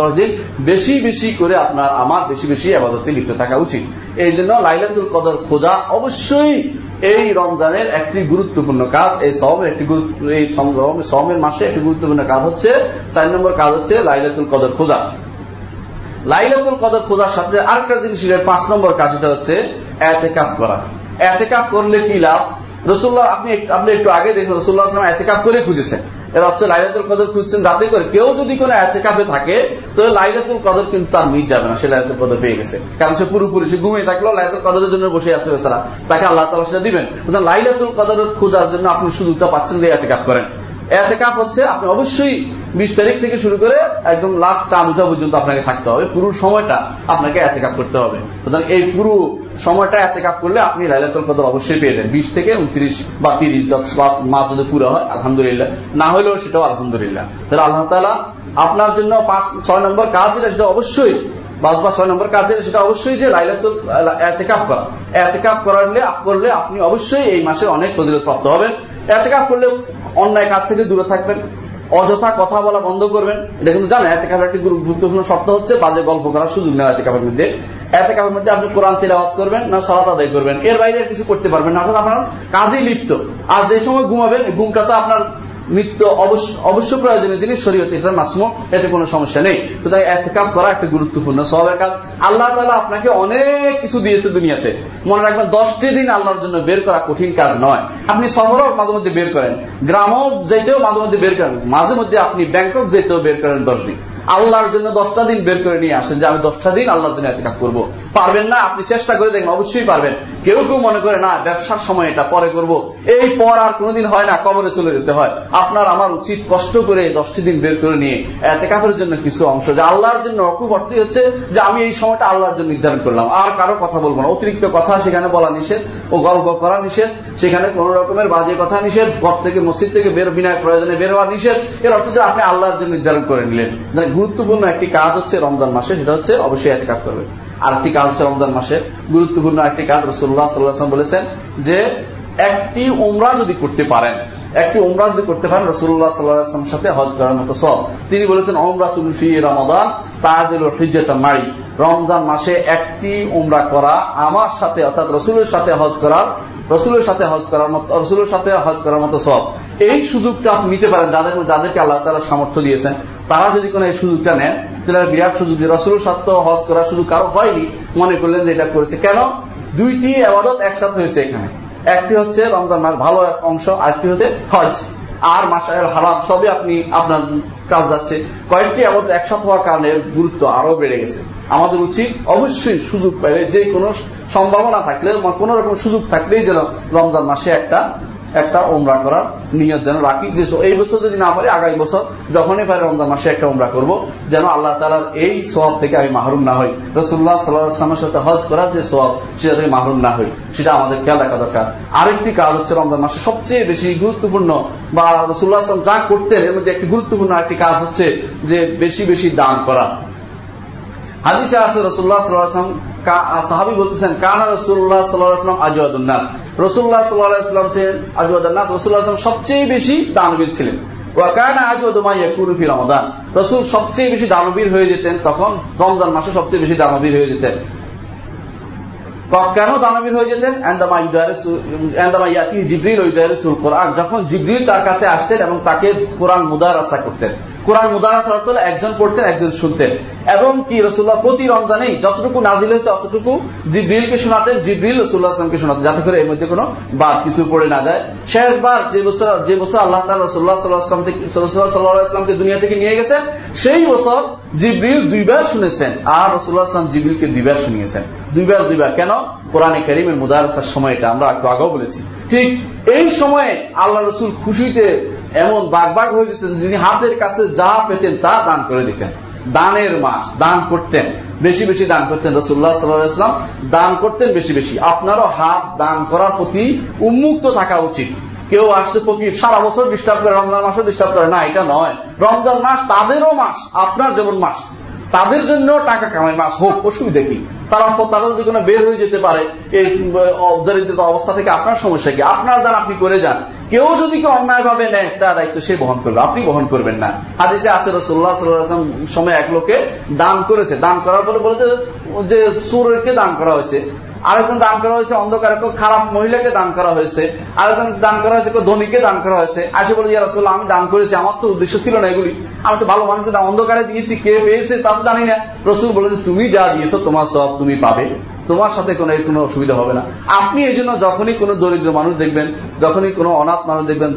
দশ দিন বেশি বেশি করে আপনার আমার বেশি বেশি আবাদতে লিপ্ত থাকা উচিত। এই জন্য লাইলাতুল কদর খোঁজা অবশ্যই এই রমজানের একটি গুরুত্বপূর্ণ কাজ, এই সমের একটি এই সমের মাসে একটি গুরুত্বপূর্ণ কাজ হচ্ছে, চার নম্বর কাজ হচ্ছে লাইলাতুল কদর খোঁজা। লাইলাতুল কদর খোঁজার সাথে আরেকটা জিনিস পাঁচ নম্বর কাজ এটা হচ্ছে এতেকাপ করা। এতেকাপ করলে কি লাভ? রসুল্লাহ, আপনি আপনি একটু আগে দেখুন, রসুল্লাহ আসলাম এতেকাপ করে খুঁজেছেন। এর হচ্ছে লাইলাতুল কদর খুঁজছেন, যাতে করে কেউ যদি কোনো এতেকাপে থাকে, তো লাইলাতুল কদর কিন্তু তার মিট যাবে না, সে লাইলাতুল কদর পেয়ে গেছে। কারণ সে পুরোপুরি, সে ঘুমিয়ে থাকল লাইলাতুল কদরের জন্য বসে আছে বেচারা তাকে আল্লাহ তালা সেটা দিবেন। লাইলাতুল কদর খোঁজার জন্য আপনি সুযোগটা পাচ্ছেন যে এতেকাপ করেন। এতেকাপ হচ্ছে আপনি অবশ্যই বিশ তারিখ থেকে শুরু করে একদম লাস্ট চাঁদ উঠা পর্যন্ত আপনাকে থাকতে হবে। পুরো সময়টা আপনাকে এতেকাপ করতে হবে। সুতরাং এই পুরো সময়টা এতেকাপ করলে আপনি লাইলাতুল কদর অবশ্যই পেয়ে দেন বিশ থেকে উনত্রিশ বা তিরিশ মাস যদি পুরো হয়, আলহামদুলিল্লাহ। না হলেও সেটাও আলহামদুলিল্লাহ। তাহলে আল্লাহ তালা আপনার জন্য পাঁচ, ছয় নম্বর কাজ যেটা, সেটা অবশ্যই, পাঁচ বা ছয় নম্বর কাজ যেটা, সেটা অবশ্যই যে লাইলাতুল এতেকাপ করা। এতেকাপ করালে করলে আপনি অবশ্যই এই মাসে অনেক ফজিলত প্রাপ্ত হবেন। এতেকাপ করলে অন্যায় কাজ থেকে দূরে থাকবেন। অযথা কথা বলা বন্ধ করবেন। এটা কিন্তু জানেন এতে কাপের একটি গুরুত্বপূর্ণ শর্ত হচ্ছে বাজে গল্প করার সুযোগ নেওয়া এতে কাপের মধ্যে। এতে কাপের মধ্যে আপনি কোরআন তেলাওয়াত করবেন না সলাত আদায় করবেন। এর বাইরে কিছু করতে পারবেন না। আপনার কাজে লিপ্ত। আর যে সময় ঘুমাবেন, ঘুমটা তো আপনার মৃত্যু অবশ্য প্রয়োজনীয় জিনিস শরীয়তে এটা মাসমো, এতে কোনো সমস্যা নেই। সুতরাং এতেকাপ করা একটা গুরুত্বপূর্ণ সবের কাজ। আল্লাহ তালা আপনাকে অনেক কিছু দিয়েছে দুনিয়াতে। মনে রাখবেন, দশটি দিন আল্লাহর জন্য বের করা কঠিন কাজ নয়। আপনি শহরও মাঝে মধ্যে বের করেন, গ্রামও যেতেও মাঝে মধ্যে বের করেন, মাঝে মধ্যে আপনি ব্যাংকক যেতেও বের করেন দশ দিন। আল্লাহর জন্য দশটা দিন বের করে নিয়ে আসেন যে আমি দশটা দিন আল্লাহর জন্য এতেকাপ করব। পারবেন না? আপনি চেষ্টা করে দেখেন অবশ্যই পারবেন। কেউ কেউ মনে করে, না, ব্যবসার সময় এটা পরে করব। এই পর আর কোনোদিন হয় না, কবরে চলে যেতে হয়। আপনার, আমার উচিত কষ্ট করে দশটি দিন বের করে নিয়ে এতেকাফের জন্য কিছু অংশ। যে আল্লাহর জন্য অকুব অর্থ হচ্ছে যে আমি এই সময়টা আল্লাহর জন্য নির্ধারণ করলাম। আর কারও কথা বলব না। অতিরিক্ত কথা সেখানে বলা নিষেধ ও গল্প করা নিষেধ। সেখানে কোন রকমের বাজে কথা নিষেধ। ঘর থেকে, মসজিদ থেকে বের বিনা প্রয়োজনে বের হওয়া নিষেধ। এর অর্থ হচ্ছে আপনি আল্লাহর জন্য নির্ধারণ করে নিলেন। গুরুত্বপূর্ণ একটি কাজ হচ্ছে রমজান মাসে, সেটা হচ্ছে অবশ্যই এতেকাফ করবে। আরেকটি কাজ হচ্ছে রমজান মাসে গুরুত্বপূর্ণ একটি কাজ রসুল্লাহ সাল্লাহ বলেছেন যে একটি উমরা যদি করতে পারেন, একটি উমরা যদি করতে পারেন রসুল্লাহ সাল্লাহামের সাথে হজ করার মতো সব। তিনি বলেছেন ওমরা তুলফি রমাদান তাহাদিল হিজেতা মারি রমজান মাসে একটি উমরা করা আমার সাথে, অর্থাৎ রসুলের সাথে হজ করার, রসুলের সাথে হজ করার মতো, রসুলের সাথে হজ করার মতো সব। এই সুযোগটা আপনি নিতে পারেন, যাদের, যাদেরকে আল্লাহ তালা সামর্থ্য দিয়েছেন। তারা যদি কোনো এই সুযোগটা নেন, তাহলে বিরাট সুযোগ দিয়ে রসুলের সাথে হজ করার সুযোগ কারও হয়নি, মনে করলেন যে এটা করেছে। কেন? দুইটি আবাদত একসাথে হয়েছে এখানে। একটি হচ্ছে রমজান মাস ভালো এক অংশ, আরেকটি হচ্ছে হজ। আর মাসায় হারাম সবই আপনি আপনার কাজ যাচ্ছে। কয়েকটি আমাদের একসাথে হওয়ার কারণে গুরুত্ব আরও বেড়ে গেছে। আমাদের উচিত অবশ্যই সুযোগ পাইলে যে কোনো সম্ভাবনা থাকলে, কোন রকম সুযোগ থাকলেই যেন রমজান মাসে একটা একটা ওমরা করার নিয়ত যেন রাখি। যে এই বছর যদি না পারি, আগামী বছর যখনই পারে রমজান মাসে একটা ওমরা করব, যেন আল্লাহ তালার এই সব থেকে আমি মাহরুম না হই। রসুল্লাহ সাল্লাহামের সাথে হজ করার যে সব সেটা থেকে মাহরুম না হই। সেটা আমাদের খেয়াল রাখা দরকার। আরেকটি কাজ হচ্ছে রমজান মাসে সবচেয়ে বেশি গুরুত্বপূর্ণ, বা রসুল্লাহ আসলাম যা করতেন, এর মধ্যে একটি গুরুত্বপূর্ণ একটি কাজ হচ্ছে যে বেশি বেশি দান করা। হাদিসে আছে রসুল্লাহ সাল্লাম সাহাবি বলতেছেন, কানা রসুল্লাহ সাল্লাহাম আজওয়াদুল্নাস রসুল্লাহ সাল্লাহাম ছিলেন আজওয়াদুল্নাস রসুল্লাহ সবচেয়ে বেশি দানবীর ছিলেন। রসুল সবচেয়ে বেশি দানবীর হয়ে যেতেন, তখন রমজান মাসে সবচেয়ে বেশি দানবীর হয়ে যেতেন। কেন দানবীর হয়ে যেতেন? কোরআন। যখন জিব্রিল তার কাছে আসতেন এবং তাকে কোরআন মুদারাসা করতেন। কোরআন মুদারাসা অর্থ একজন পড়তেন, একজন শুনতেন। এবং কি রসুল্লাহ প্রতি রমজানেই যতটুকু নাজিল হয়েছে অতটুকু জিব্রিলকে শোনাতেন, জিব্রিল রসুল্লাহ আসলামকে শোনাতেন, যাতে করে এর মধ্যে কোনো বাদ কিছু পড়ে না যায়। শেষবার যে বছর যে বছর আল্লাহ তালা রসুল্লাহ সাল্লাহ সাল্লাহ সাল্লাহ সাল্লাহ দুনিয়া থেকে নিয়ে গেছেন, সেই বছর জিবরিল দুইবার শুনেছেন। আর রসুল্লাহাম জিবরিলকে দুইবার শুনিয়েছেন। দুইবার দুইবার। কেন? কোরআনে করিমের মুদারসার সময়টা আমরা একটু আগেও বলেছি। ঠিক এই সময়ে আল্লাহ রসুল খুশিতে এমন বাঘ হয়ে যেতেন, যিনি হাতের কাছে যা পেতেন তা দান করে দিতেন। দানের মাস, দান করতেন। বেশি বেশি দান করতেন রসুল্লাহ সাল্লাম দান করতেন বেশি বেশি। আপনারও হাত দান করার প্রতি উন্মুক্ত থাকা উচিত। কেউ আসছে ফকির, সারা বছর ডিস্টার্ব করে, রমজান মাসও ডিস্টার্ব করে। না, এটা নয়। রমজান মাস তাদেরও মাস, আপনার যেমন মাস। তাদের জন্য টাকা কামাই মাস হোক, অসুবিধা কি? তারা তারা যদি কোনো বের হয়ে যেতে পারে। এই দরিদ্র অবস্থা থেকে আপনার সমস্যা কি? আপনার দ্বারা আপনি করে যান। কেউ যদি কেউ অন্যায় ভাবে নেয়, তার দায়িত্ব সে বহন করবে। আপনি বহন করবেন না। হাদিসে আসে রসুল্লাহ সাল্লাম সময় এক লোকে দান করেছে। দান করার পরে বলেছে যে, সুরকে দান করা হয়েছে। আরেকজন দান করা হয়েছে, অন্ধকার খারাপ মহিলাকে দান করা হয়েছে, আরেকজন দান করা হয়েছে ধনীকে দান করা হয়েছে। আসে বলে রাসুল্লাহ আমি দান করেছি, আমার তো উদ্দেশ্য ছিল না এগুলি। আমি তো ভালো মানুষকে অন্ধকারে দিয়েছি, কে পেয়েছে তা তো জানি না। রসুল বলে, তুমি যা দিয়েছ, তোমার সব তুমি পাবে। তোমার সাথে কোনো এর কোনো অসুবিধা হবে না। আপনি এই জন্য যখনই কোনো দরিদ্র মানুষ দেখবেন, যখনই কোনো অনাথ মানুষ দেখবেন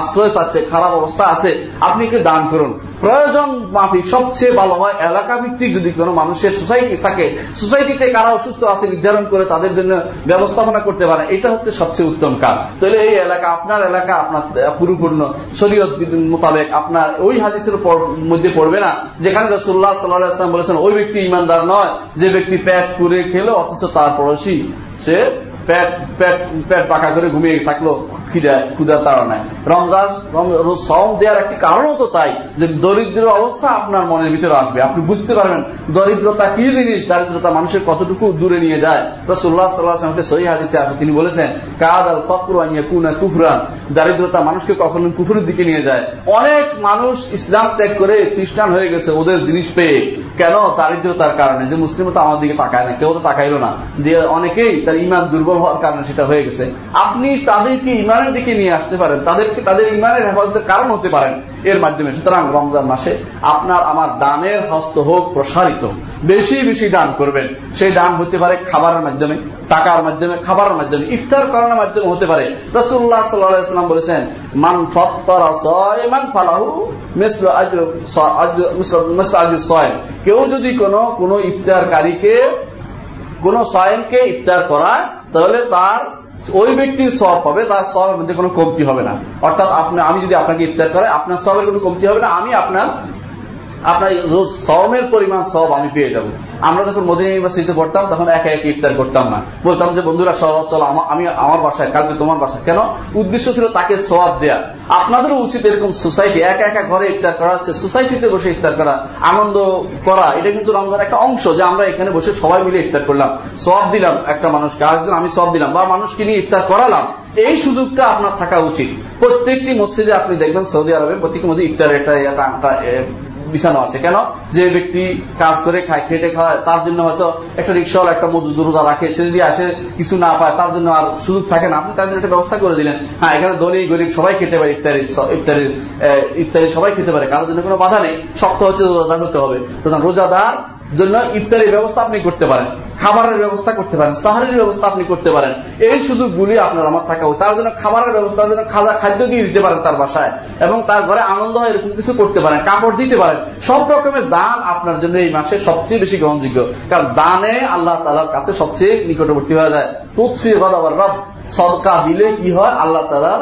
আশ্রয় চাচ্ছে, খারাপ অবস্থা আছে, আপনি কে দান করুন। প্রয়োজন মাফিক, সবচেয়ে ভালো হয় এলাকা ভিত্তিক যদি কোনো মানুষের সোসাইটি থাকে, সোসাইটিতে কারা অসুস্থ আছে নির্ধারণ করে তাদের জন্য ব্যবস্থাপনা করতে পারে, এটা হচ্ছে সবচেয়ে উত্তম কাজ। তাহলে এই এলাকা, আপনার এলাকা, আপনার পুরোপূর্ণ, শরীয়ত মোতাবেক আপনার ওই হাদিসের মধ্যে পড়বে না, যেখানে রসুল্লাহ সাল্লাহ বলেছেন, ওই ব্যক্তি ইমানদার নয়, যে ব্যক্তি প্যাট করে খেলো অথচ তার পড়োশি সে পেট পেট পেট পাকা করে ঘুমিয়ে থাকল খিদায় ক্ষুদার তাড়নায় রমজান সম দেওয়ার একটি কারণও তো তাই, যে দরিদ্র অবস্থা আপনার মনের ভিতরে আসবে। আপনি বুঝতে পারবেন, দরিদ্রতা কি জিনিস? দারিদ্রতা মানুষের কতটুকু দূরে নিয়ে যায়? রসুল্লাহ সাল্লাহামকে সহি হাদিসে আসে, তিনি বলেছেন, কাদ আল ফকর কুনা কুফরান। দারিদ্রতা মানুষকে কখনো কুফুরের দিকে নিয়ে যায়। অনেক মানুষ ইসলাম ত্যাগ করে খ্রিস্টান হয়ে গেছে, ওদের জিনিস পেয়ে। কেন? দারিদ্রতার কারণে। যে মুসলিম তো আমার দিকে তাকায় না, কেউ তো তাকাইলো না। দিয়ে অনেকেই তার ইমান দুর্বল হওয়ার কারণে সেটা হয়ে গেছে। আপনি তাদেরকে ইমানের দিকে নিয়ে আসতে পারেন। তাদেরকে, তাদের ইমানের হেফাজতের কারণ হতে পারেন এর মাধ্যমে। সুতরাং রমজান মাসে আপনার, আমার দানের হস্ত হোক প্রসারিত, বেশি বেশি দান করবেন। সেই দান হতে পারে খাবারের মাধ্যমে, টাকার মাধ্যমে, খাবারের মাধ্যমে, ইফতার করানোর মাধ্যমে হতে পারে। রসুল্লাহ সাল্লাম বলেছেন, মান মান ফালাহু কেউ যদি কোনো ইফতারকারীকে, কোন সয়েমকে ইফতার করায় তাহলে তার, ওই ব্যক্তির সব হবে, তার সবের মধ্যে কোনো কমতি হবে না। অর্থাৎ আমি যদি আপনাকে ইফতার করে আপনার সবের কোনো কমতি হবে না, আমি আপনার আপনার সমের পরিমাণ সব আমি পেয়ে যাব। আমরা যখন মদিনা ইউনিভার্সিটিতে পড়তাম, তখন একা একে ইফতার করতাম না। বলতাম যে, বন্ধুরা সব চলো, আমি আমার বাসায়, কালকে তোমার বাসায়। কেন? উদ্দেশ্য ছিল তাকে সব দেয়া। আপনাদেরও উচিত এরকম সোসাইটি, একা একা ঘরে ইফতার করা হচ্ছে, সোসাইটিতে বসে ইফতার করা, আনন্দ করা, এটা কিন্তু রমজানের একটা অংশ যে আমরা এখানে বসে সবাই মিলে ইফতার করলাম। সব দিলাম একটা মানুষকে, আরেকজন, আমি সব দিলাম। বা মানুষকে নিয়ে ইফতার করালাম। এই সুযোগটা আপনার থাকা উচিত। প্রত্যেকটি মসজিদে আপনি দেখবেন সৌদি আরবে প্রত্যেকটি মসজিদ ইফতার একটা বিছানো আছে। কেন? যে ব্যক্তি কাজ করে খায়, খেটে খায় তার জন্য হয়তো একটা রিক্সাওয়ালা একটা মজুদ রোজা রাখে। সে যদি আসে, কিছু না পায়, তার জন্য আর সুযোগ থাকে না। আপনি তার জন্য একটা ব্যবস্থা করে দিলেন। হ্যাঁ এখানে দলি গরিব সবাই খেতে পারে ইফতারি ইফতারির ইফতারি সবাই খেতে পারে। কারোর জন্য কোনো বাধা নেই। শক্ত হচ্ছে রোজাদার হতে হবে। রোজাদার জন্য ইফতারের ব্যবস্থা আপনি করতে পারেন, খাবারের ব্যবস্থা করতে পারেন, সাহারের ব্যবস্থা আপনি করতে পারেন। এই সুযোগগুলি আপনার আমার থাকা তার জন্য খাবারের ব্যবস্থা জন্য খাজা খাদ্য দিয়ে দিতে পারেন তার বাসায় এবং তার ঘরে আনন্দ হয়, এরকম কিছু করতে পারেন, কাপড় দিতে পারেন। সব রকমের দান আপনার জন্য এই মাসে সবচেয়ে বেশি গ্রহণযোগ্য। কারণ দানে আল্লাহ তালার কাছে সবচেয়ে নিকটবর্তী হয়ে যায়। তুৎফি গদাবার রব সদকা দিলে কি হয়? আল্লাহ তালার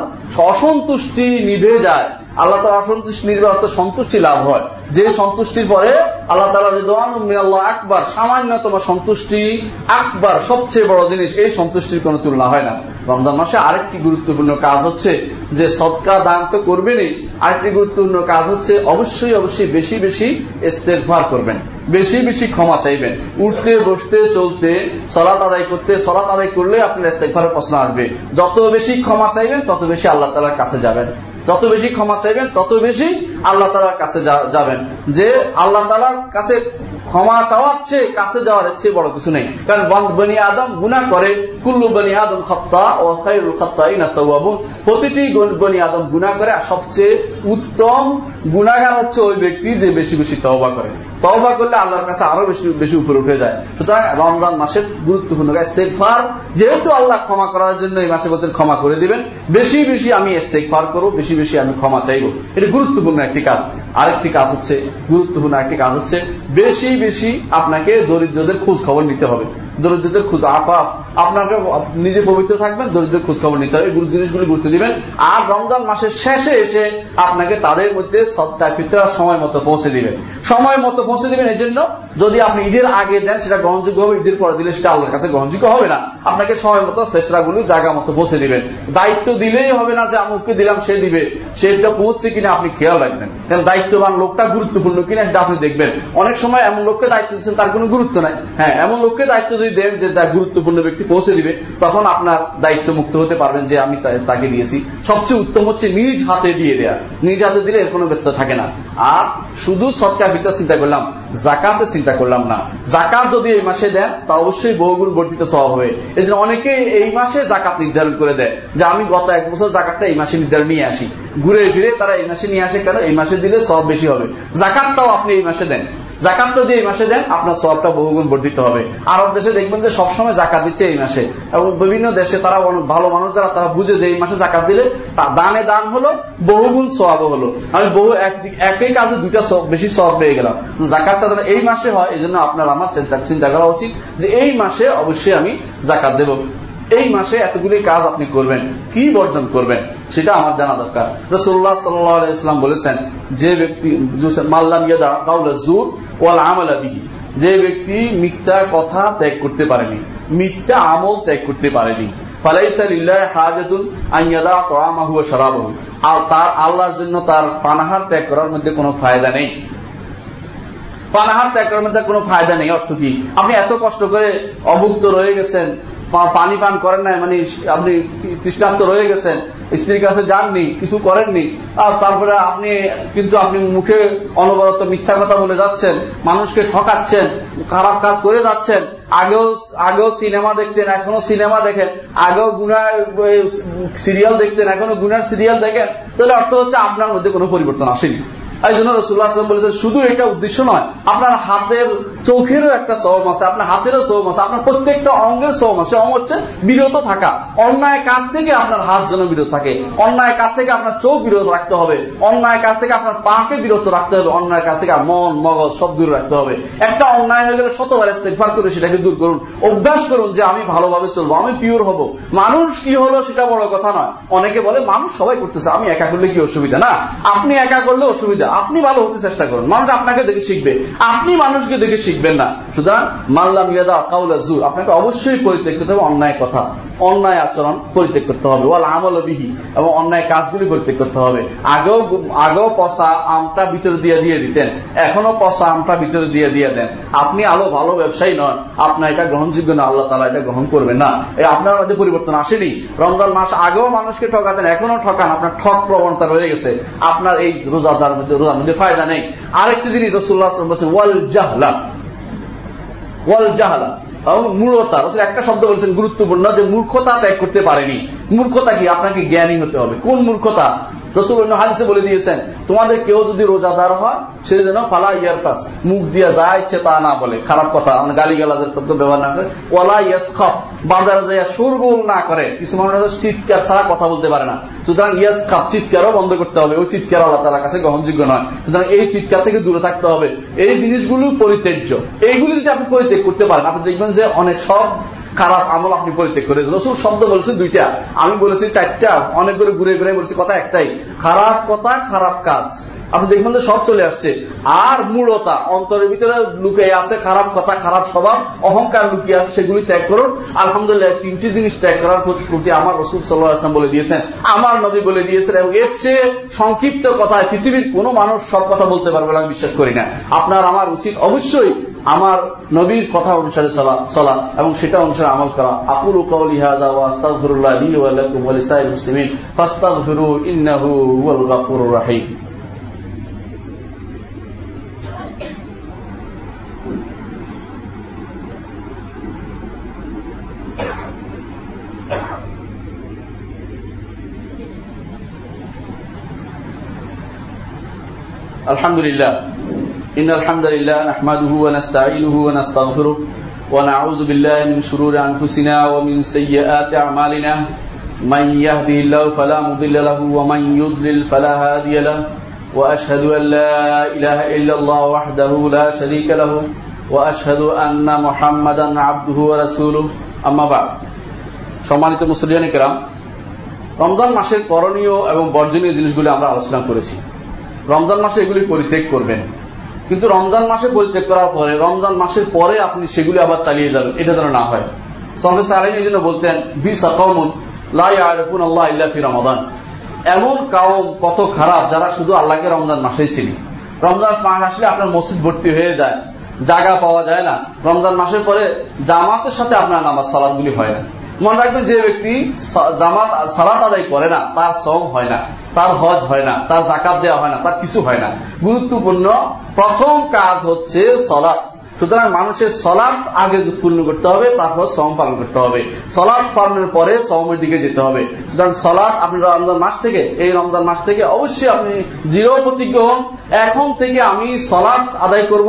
অসন্তুষ্টি নিভে যায়। আল্লাহ তালা অসন্তুষ্টি নির্ভর সন্তুষ্টি লাভ হয়। যে সন্তুষ্টির পরে আল্লাহ তালা আল্লাহ আকবার, সামান্যতম সন্তুষ্টি আকবার সবচেয়ে বড় জিনিস, এই সন্তুষ্টির কোন তুলনা হয় না। রমজান মাসে আরেকটি গুরুত্বপূর্ণ কাজ হচ্ছে যে সৎকা দান তো করবেনই, আরেকটি গুরুত্বপূর্ণ কাজ হচ্ছে অবশ্যই অবশ্যই বেশি বেশি ইস্তেকভার করবেন। বেশি বেশি ক্ষমা চাইবেন। উঠতে, বসতে, চলতে, সলাত আদায় করতে, সলাত আদায় করলে আপনার ইস্তেকভারের প্রশ্ন আসবে। যত বেশি ক্ষমা চাইবেন, তত বেশি আল্লাহ তালার কাছে যাবেন। যত বেশি ক্ষমা চাইবেন, তত বেশি আল্লাহ তালার কাছে যাবেন। যে আল্লাহ তালার কাছে ক্ষমা চাওয়ার চেয়ে কাছে যাওয়ার চেয়ে বড় কিছু নেই। কারণ বনি আদম গুনা করে, কুল্লু বনি আদম খত্তা ও খাইরুল খত্তাই না তবুন প্রতিটি বনি আদম গুনা করে আর সবচেয়ে উত্তম গুণাগার হচ্ছে ওই ব্যক্তি যে বেশি বেশি তওবা করে। তবা করলে আল্লাহর কাছে আরও বেশি বেশি উপরে উঠে যায়। সুতরাং রমজান মাসের গুরুত্বপূর্ণ ইস্তেকফার যেহেতু আল্লাহ ক্ষমা করার জন্য এই মাসে বলছেন ক্ষমা করে দিবেন, বেশি বেশি আমি ইস্তেকফার করব, বেশি বেশি আমি ক্ষমা চাইব। এটা গুরুত্বপূর্ণ একটি কাজ। আরেকটি কাজ হচ্ছে, গুরুত্বপূর্ণ একটি কাজ হচ্ছে, বেশি বেশি আপনাকে দরিদ্রদের খোঁজ খবর নিতে হবে। দরিদ্রদের খোঁজ, আপা আপনাকে নিজে পবিত্র থাকবেন দরিদ্রের খোঁজ খবর নিতে হবে। এই জিনিসগুলি গুরুত্ব দিবেন। আর রমজান মাসের শেষে এসে আপনাকে তাদের মধ্যে সত্তা ফিতরা সময় মতো পৌঁছে দিবেন। সময় মতো পৌঁছে দিবেন এই জন্য যদি আপনি ঈদের আগে দেন, সেটা গ্রহণযোগ্য হবে, ঈদের পরে দিলে সেটা আল্লাহর কাছে গ্রহণযোগ্য হবে না। আপনাকে সময় মতো ফেতরাগুলি, জায়গা মতো পৌঁছে দিবেন। দায়িত্ব দিলেই হবে না যে আমুককে দিলাম, সে দিবে। সেটা পৌঁছছে কিনা আপনি খেয়াল রাখবেন। কারণ দায়িত্ববান লোকটা গুরুত্বপূর্ণ কিনা সেটা আপনি দেখবেন। অনেক সময় এমন লোককে দায়িত্ব দিচ্ছেন, তার কোনো গুরুত্ব নাই। হ্যাঁ এমন লোককে দায়িত্ব যদি দেন যে যা গুরুত্বপূর্ণ ব্যক্তি পৌঁছে দিবে, তখন আপনার দায়িত্ব মুক্ত হতে পারবেন যে, আমি তাকে দিয়েছি। সবচেয়ে উত্তম হচ্ছে নিজ হাতে দিয়ে দেয়া। নিজ হাতে দিলে এর কোনো ব্যর্থ থাকে না। আর শুধু সৎকার ভিতর চিন্তা করলাম, জাকাতে চিন্তা করলাম না। জাকাত যদি এই মাসে দেন, তা অবশ্যই বহুগুণ বর্ধিত স্বভাব হবে। এই জন্য অনেকে এই মাসে জাকাত নির্ধারণ করে দেয়। যে আমি গত এক বছর জাকাতটা এই মাসে নির্ধারণ নিয়ে আসি। ঘুরে ফিরে তারা এই মাসে নিয়ে আসে কেন? এই মাসে দিলে সব বেশি হবে। জাকাতটাও আপনি এই মাসে দেন। জাকাত যদি এই মাসে দেন, আপনার সবটা বহুগুণ বর্ধিত হবে। আরব দেশে দেখবেন যে সবসময় জাকাত দিচ্ছে এই মাসে। এবং বিভিন্ন দেশে তারা ভালো মানুষ যারা, তারা বুঝে যে এই মাসে জাকাত দিলে দানে দান হলো, বহুগুণ সব হলো। আমি বহু একই কাজে দুইটা বেশি সব পেয়ে গেলাম। জাকাতটা যেন এই মাসে হয়, এই জন্য আপনার আমার চিন্তা করা উচিত যে এই মাসে অবশ্যই আমি জাকাত দেব। এই মাসে এতগুলি কাজ আপনি করবেন, কি বর্জন করবেন, সেটা আমার জানা দরকার। রসুল্লাহ সাল্লাম বলেছেন, যে ব্যক্তি মাল্লাম ইয়াদা কাউলা জুর ওয়াল আমলা বিহি। যে ব্যক্তি মিথ্যা কথা ত্যাগ করতে পারেনি, মিথ্যা আমল ত্যাগ করতে পারেনি তার আল্লাহর জন্য তার পানাহার ত্যাগ করার মধ্যে কোনো ফায়দা নেই। পানাহার ত্যাগ করার মধ্যে কোনো ফায়দা নেই, অর্থ কি? আপনি এত কষ্ট করে অভুক্ত রয়ে গেছেন পানি পান করেন নাই মানে আপনি তৃষ্ণান্ত রয়ে গেছেন, স্ত্রীর কাছে যাননি, কিছু করেননি, আর তারপরে আপনি, কিন্তু আপনি মুখে অনবরত মিথ্যা কথা বলে যাচ্ছেন, মানুষকে ঠকাচ্ছেন, খারাপ কাজ করে যাচ্ছেন, আগেও আগেও সিনেমা দেখতেন, এখনও সিনেমা দেখেন, আগেও গুনার সিরিয়াল দেখতেন, এখনও গুনার সিরিয়াল দেখেন, তাহলে অর্থ হচ্ছে আপনার মধ্যে কোনো পরিবর্তন আসেনি। এই জন্য রসুল্লাহ বলেছেন, শুধু এটা উদ্দেশ্য নয়, আপনার হাতের চোখেরও একটা সবম আছে, আপনার হাতেরও সবম আছে, আপনার প্রত্যেকটা অঙ্গের সবম আছে। অঙ্গ হচ্ছে বিরত থাকা। অন্যায় কাজ থেকে আপনার হাত যেন বিরত থাকে, অন্যায় কাজ থেকে আপনার চোখ বিরত রাখতে হবে, অন্যায় কাজ থেকে আপনার পাকে বিরত রাখতে হবে, অন্যায় কাজ থেকে মন, মগজ সব দূরে রাখতে হবে। একটা অন্যায় হয়ে গেলে শতবার ইস্তেকবার করে সেটাকে দূর করুন, অভ্যাস করুন যে আমি ভালোভাবে চলবো, আমি পিওর হব। মানুষ কি হলো সেটা বড় কথা নয়। অনেকে বলে, মানুষ সবাই করতেছে, আমি একা করলে কি অসুবিধা? না, আপনি একা করলে অসুবিধা। আপনি ভালো হতে চেষ্টা করুন। মানুষ আপনাকে দেখে শিখবে। আপনি মানুষকে দেখে শিখবেন না। সুতরাং, মাল্লাম ইয়াদা কাউলা জুর। আপনাকে অবশ্যই পরিত্যাগ করতে হবে, অন্যায় কথা। অন্যায় আচরণ পরিত্যাগ করতে হবে। ওয়াল আমল বিহি, এবং অন্যায় কাজগুলি পরিত্যাগ করতে হবে। আগেও আগেও পচা আমটা ভিতরে দিয়ে দিয়ে দিতেন। এখনও পচা আমটা ভিতরে দিয়ে দিয়ে দেন। আপনি আলো ভালো ব্যবসায়ী নন। আপনার এটা গ্রহণযোগ্য না। আল্লাহ তালা এটা গ্রহণ করবেন না। আপনার মধ্যে পরিবর্তন আসেনি। রমজান মাস আগেও মানুষকে ঠকাতেন এখনও ঠকান। আপনার ঠক প্রবণতা রয়ে গেছে। আপনার এই রোজাদার মধ্যে রোজার মধ্যে ফায়দা নেই। আরেকটি জিনিস রসুল্লাহ বলছেন ওয়াল জাহলা ওয়াল জাহলা মূর্খতা একটা শব্দ বলছেন গুরুত্বপূর্ণ যে মূর্খতা ত্যাগ করতে পারেনি। মূর্খতা কি? আপনাকে জ্ঞানী হতে হবে। কোন মূর্খতা? হাদিসে বলে দিয়েছেন, তোমাদের কেউ যদি রোজাদার হয়, সে যেন ফালা ইয়ারফাস মুখ দিয়ে যা ইচ্ছে তা না বলে। খারাপ কথা মানে গালি ব্যবহার না করে, ওয়ালা ইয়াস খফ বাজারে যাইয়া সুরগোল না করে। কিছু মানুষ চিৎকার ছাড়া কথা বলতে পারে না। সুতরাং ইয়াস খাপ চিৎকারও বন্ধ করতে হবে, ওই চিৎকার আল্লাহ তালার কাছে গ্রহণযোগ্য নয়। সুতরাং এই চিৎকার থেকে দূরে থাকতে হবে। এই জিনিসগুলো পরিত্যাজ্য। এইগুলি যদি আপনি পরিত্যাগ করতে পারেন, আপনি দেখবেন যে অনেক সব খারাপ আমল আপনি পরিত্যাগ করে রসুল শব্দ বলেছেন দুইটা। আমি বলেছি চারটা অনেক করে ঘুরে ঘুরে বলছি, কথা একটাই। খারাপ কথা, খারাপ কাজ। আপনি দেখবেন সব চলে আসছে। আর মূলতা অন্তরের ভিতরে লুকিয়ে আছে খারাপ কথা, খারাপ স্বভাব, অহংকার লুকিয়ে আছে, সেগুলি ত্যাগ করুন। আলহামদুলিল্লাহ, তিনটি জিনিস ত্যাগ করার প্রতি আমার রসুল সাল্লাহাম বলে দিয়েছেন। আমার নবী বলে দিয়েছেন এবং এর চেয়ে সংক্ষিপ্ত কথায় পৃথিবীর কোন মানুষ সব কথা বলতে পারবে না, আমি বিশ্বাস করি না। আপনার, আমার উচিত অবশ্যই আমার নবীর কথা অনুসারে চলা এবং সেটা অনুসারে আমল করা। আকুল কৌলিহাদা ওয়াস্তাগফিরুল্লাহ লি ওয়া লাকুম ওয়া লিসাইল মুসলিমিন। ফাস্তাগফিরু ইন্নাহু হুয়াল গাফুরুর রাহিম। আলহামদুলিল্লাহ। ان الحمد لله نحمده ونستعينه ونستغفره ونعوذ بالله من شرور انفسنا ومن سيئات اعمالنا من يهده الله فلا مضل له ومن يضلل فلا هادي له واشهد ان لا اله الا الله وحده لا شريك له واشهد ان محمدا عبده ورسوله اما بعد সম্মানিত মুসলিয়ান کرام রমজান মাসের করণীয় এবং বর্জনীয় জিনিসগুলো আমরা আলোচনা করেছি রমজান মাসে এগুলি পরিত্যাগ করবেন কিন্তু রমজান মাসে পরিত্যাগ করার পরে, রমজান মাসের পরে আপনি সেগুলি আবার চালিয়ে যাবেন, এটা যেন না হয়। সফেস আলম এই জন্য বলতেন বি সাকমুন আল্লাহ ইল্লাফি রমাদান। এমন কাউম কত খারাপ যারা শুধু আল্লাহকে রমজান মাসেই চিনি। রমজান মাস আসলে আপনার মসজিদ ভর্তি হয়ে যায়, জায়গা পাওয়া যায় না। রমজান মাসের পরে জামাতের সাথে আপনার নামাজ সালাদগুলি হয় না। মনে রাখবেন যে ব্যক্তি জামাত, সালাত আদায় করে না, তার সম হয় না, তার হজ হয় না, তার জাকাত দেওয়া হয় না, তার কিছু হয় না। গুরুত্বপূর্ণ, প্রথম কাজ হচ্ছে সলাৎ। সুতরাং মানুষের সলাৎ আগে পূর্ণ করতে হবে, তারপর সম পালন করতে হবে। সলাৎ পালনের পরে সমের দিকে যেতে হবে। সুতরাং সলাৎ আপনি রমজান মাস থেকে, এই রমজান মাস থেকে অবশ্যই আপনি দৃঢ় প্রতিজ্ঞ হন, এখন থেকে আমি সলাৎ আদায় করব।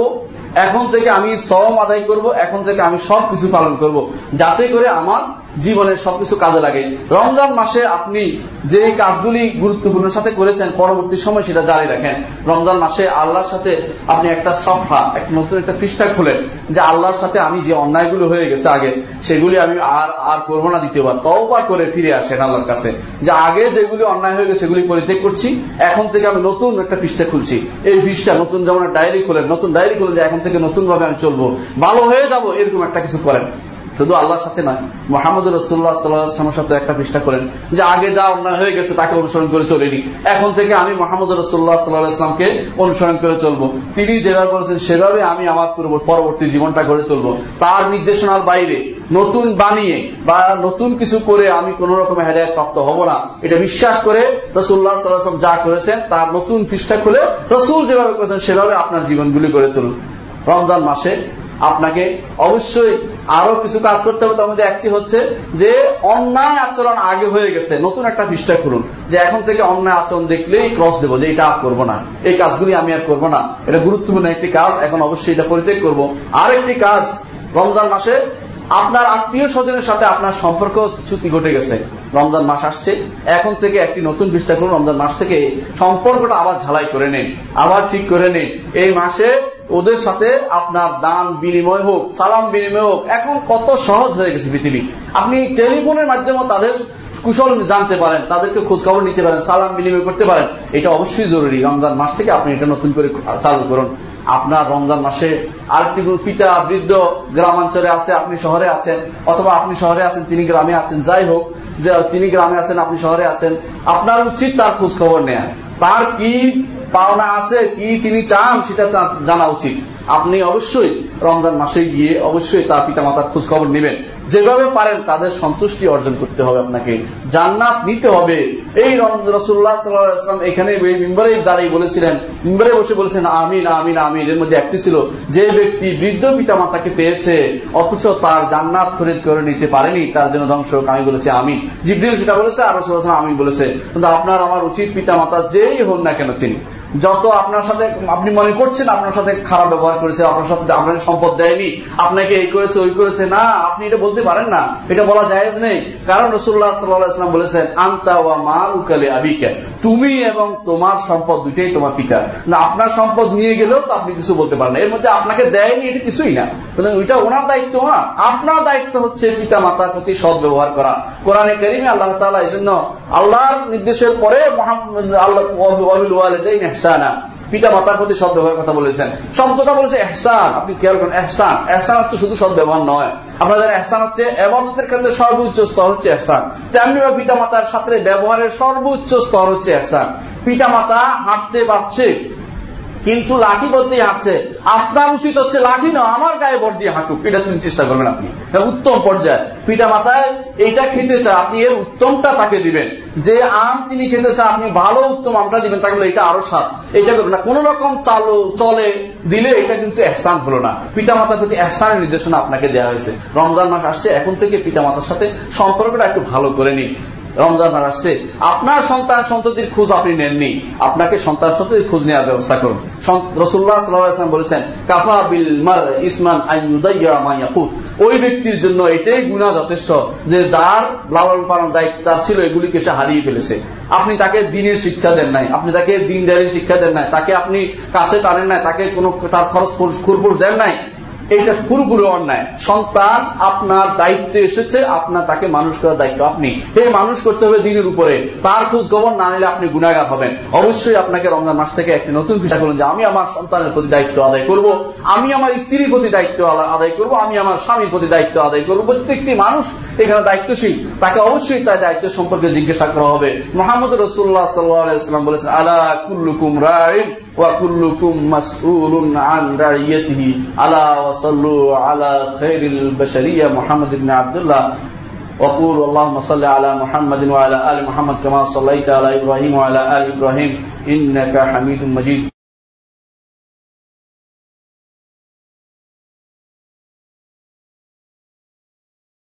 এখন থেকে আমি সম আদায় করব, এখন থেকে আমি সব কিছু পালন করব। যাতে করে আমার জীবনের সবকিছু কাজে লাগে। রমজান মাসে আপনি যে কাজগুলি গুরুত্বপূর্ণ সাথে করেছেন, পরবর্তী সময় সেটা জারি রাখেন। রমজান মাসে আল্লাহর সাথে আপনি একটা সফা একটা নতুন একটা পৃষ্ঠা খুলেন, যে আল্লাহর সাথে আমি যে অন্যায়গুলো হয়ে গেছে আগে, সেগুলি আমি আর আর করব না দ্বিতীয়বার। তওবা করে ফিরে আসেন আল্লাহর কাছে, যে আগে যেগুলি অন্যায় হয়ে গেছে সেগুলি পরিত্যাগ করছি, এখন থেকে আমি নতুন একটা পৃষ্ঠা খুলছি। এই পৃষ্ঠা নতুন যেমন ডায়েরি খুলেন, নতুন ডায়েরি খুলেন যে এখন থেকে নতুন ভাবে আমি চলবো। ভালো হয়ে যাব, এরকম একটা কিছু করেন। শুধু আল্লাহর সাথে নয় মোহাম্মদ রসুল্লাহ সাল্লামের সাথে একটা পৃষ্ঠা করেন যে আগে যা অন্যায় হয়ে গেছে তাকে অনুসরণ করে চলিনি। এখন থেকে আমি মোহাম্মদ রসুল্লাহ সাল্লাহামকে অনুসরণ করে চলবো। তিনি যেভাবে বলেছেন সেভাবে আমি আমার পরবর্তী জীবনটা গড়ে তুলবো। তার নির্দেশনার বাইরে নতুন বানিয়ে বা নতুন কিছু করে আমি কোন রকম হেদায়ত প্রাপ্ত হব না। এটা বিশ্বাস করে রসুল্লাহ সাল্লাম যা করেছেন, তার নতুন পৃষ্ঠা খুলে রসুল যেভাবে করেছেন সেভাবে আপনার জীবনগুলি গড়ে তুলুন। রমজান মাসে আপনাকে অবশ্যই আরও কিছু কাজ করতে হবে। তার মধ্যে একটি হচ্ছে যে, অন্যায় আচরণ আগে হয়ে গেছে। নতুন একটা পৃষ্ঠা খুলুন যে, এখন থেকে অন্যায় আচরণ দেখলেই ক্রস দেবো যে, এটা করব না। এই কাজগুলি আমি আর করব না। এটা গুরুত্বপূর্ণ একটি কাজ। এখন অবশ্যই এটা পরিত্যাগ করব। আর একটি কাজ, রমজান মাসে আপনার আত্মীয় স্বজনের সাথে আপনার সম্পর্ক চ্যুতি ঘটে গেছে। রমজান মাস আসছে। এখন থেকে একটি নতুন পৃষ্ঠা করুন রমজান মাস থেকে সম্পর্কটা আবার ঝালাই করে নিন। আবার ঠিক করে নিন। এই মাসে ওদের সাথে আপনার দান বিনিময় হোক, সালাম বিনিময় হোক, এখন কত সহজ হয়ে গেছে পৃথিবী। আপনি টেলিফোনের মাধ্যমে তাদের কুশল জানতে পারেন, তাদেরকে খোঁজখবর নিতে পারেন, সালাম বিনিময় করতে পারেন। এটা অবশ্যই জরুরি। রমজান মাস থেকে আপনি এটা নতুন করে চালু করুন। আপনার রমজান মাসে আরেকটি পিতা, বৃদ্ধ গ্রামাঞ্চলে আছে, আপনি শহরে আছেন, অথবা আপনি শহরে আছেন, তিনি গ্রামে আছেন, যাই হোক, যে তিনি গ্রামে আছেন, আপনি শহরে আছেন, আপনার উচিত তার খোঁজ খবর নেয়া। তার কি পাওনা আছে, কি তিনি চান, সেটা জানা উচিত। আপনি অবশ্যই রমজান মাসে গিয়ে অবশ্যই তার পিতা মাতার খোঁজ খবর নেবেন। যেভাবে পারেন তাদের সন্তুষ্টি অর্জন করতে হবে আপনাকে। জান্নাত নিতে হবে। এই রসুল্লাহ সাল্লাম এখানে মিম্বারে দাঁড়িয়ে বলেছিলেন, মিম্বারে বসে বলেছেন, আমিন আমিন আমিন। এর মধ্যে একটি ছিল, যে ব্যক্তি বৃদ্ধ পিতা মাতাকে পেয়েছে, অথচ তার জান্নাত খরিদ করে নিতে পারেনি, তার জন্য ধ্বংস আমি বলেছি, আমিন। জিব্রিল সেটা বলেছে, আর রসুল্লাহ আমিন বলেছে। কিন্তু আপনার, আমার উচিত পিতা মাতা যেই হন না কেন তিনি। যত আপনার সাথে, আপনি মনে করছেন আপনার সাথে খারাপ ব্যবহার করেছে, আপনার সাথে আপনাকে সম্পদ দেয়নি, আপনাকে এই করেছে, ওই করেছে, না, আপনি এটা বলতে পারেন না, এটা বলা জায়েজ নেই। কারণ রসুল্লাহ সাল্লাম বলেছেন, আন্তা ওয়া মা উকালে আবিকা তুমি এবং তোমার সম্পদ দুইটাই তোমার পিতা। না, আপনার সম্পদ নিয়ে গেলেও তো আপনি কিছু বলতে পারেন এর মধ্যে আপনাকে দেয়নি, এটা কিছুই না। ওইটা ওনার দায়িত্ব না। আপনার দায়িত্ব হচ্ছে পিতা মাতার প্রতি সৎ ব্যবহার করা। কোরআনে করিমে আল্লাহ তালা এই জন্য আল্লাহর নির্দেশের পরে আল্লাহ পিতা মাতার প্রতি সদ ব্যবহারের কথা বলেছেন। শব্দটা বলেছে এহসান আপনি খেয়াল করেন এহসান এহসান হচ্ছে শুধু সদ ব্যবহার নয়। আপনার জানেন এহসান হচ্ছে এবাদতের ক্ষেত্রে সর্বোচ্চ স্তর হচ্ছে এহসান। তেমনি পিতা মাতার সাথে ব্যবহারের সর্বোচ্চ স্তর হচ্ছে এহসান। পিতা মাতা হাঁটতে পারছে কিন্তু লাঠি বল দিয়ে হাঁটছে আপনার উচিত হচ্ছে লাঠি না আমার গায়ে বর দিয়ে হাঁটুক। এটা তুমি চেষ্টা করবেন আপনি। উত্তম পর্যায়ে। পিতা মাতায় এইটা খেতে চায়। আপনি এর উত্তমটা তাকে দিবেন। যে আম তিনি খেতে চায়, আপনি ভালো উত্তম আমটা দিবেন, তাকে এটা আরও স্বাদ। এটা করবেন না। কোন রকম চালো, চলে দিলে এটা কিন্তু এহসান হলো না। পিতা মাতার প্রতি এহসানের নির্দেশনা আপনাকে দেওয়া হয়েছে। রমজান মাস আসছে, এখন থেকে পিতা মাতার সাথে সম্পর্কটা একটু ভালো করে নিন। রমজান মাস আসছে। আপনার সন্তান সন্ততির খোঁজ আপনি নেননি। আপনাকে সন্তান সন্ততির খোঁজ নেওয়ার ব্যবস্থা করুন। রসুল্লাহ সাল্লাম বলেছেন, কাফা বিল মার ইসমান ওই ব্যক্তির জন্য এটাই গুণা যথেষ্ট যে যার লালন পালন দায়িত্ব ছিল, এগুলিকে সে হারিয়ে ফেলেছে। আপনি তাকে দিনের শিক্ষা দেন নাই, আপনি তাকে দিনদারি শিক্ষা দেন নাই, তাকে আপনি কাছে টানেন নাই, তাকে কোনো তার খরচ খুরপুর দেন নাই এটা পুরোপুরি অন্যায়। সন্তান আপনার দায়িত্বে এসেছে, আপনার তাকে মানুষ করার দায়িত্ব আপনি। এই মানুষ করতে হবে দিনের উপরে। তার খোঁজ খবর না নিলে আপনি গুণাগার হবেন। অবশ্যই আপনাকে রমজান মাস থেকে একটি নতুন বিষয় করুন যে আমি আমার সন্তানের প্রতি দায়িত্ব আদায় করব, আমি আমার স্ত্রীর প্রতি দায়িত্ব আদায় করব, আমি আমার স্বামীর প্রতি দায়িত্ব আদায় করব। প্রত্যেকটি মানুষ এখানে দায়িত্বশীল। তাকে অবশ্যই তার দায়িত্ব সম্পর্কে জিজ্ঞাসা করা হবে। মোহাম্মদ রসুল্লাহ সাল্লাম বলেছেন, আলা কুল্লুকুম রাইন। وكلكم مسؤول عن رعيته. ألا وصلوا على خير البشرية. محمد بن عبد الله. وقول اللهم صل على محمد وعلى آل محمد كما صليت على إبراهيم وعلى آل إبراهيم. إنك حميد مجيد.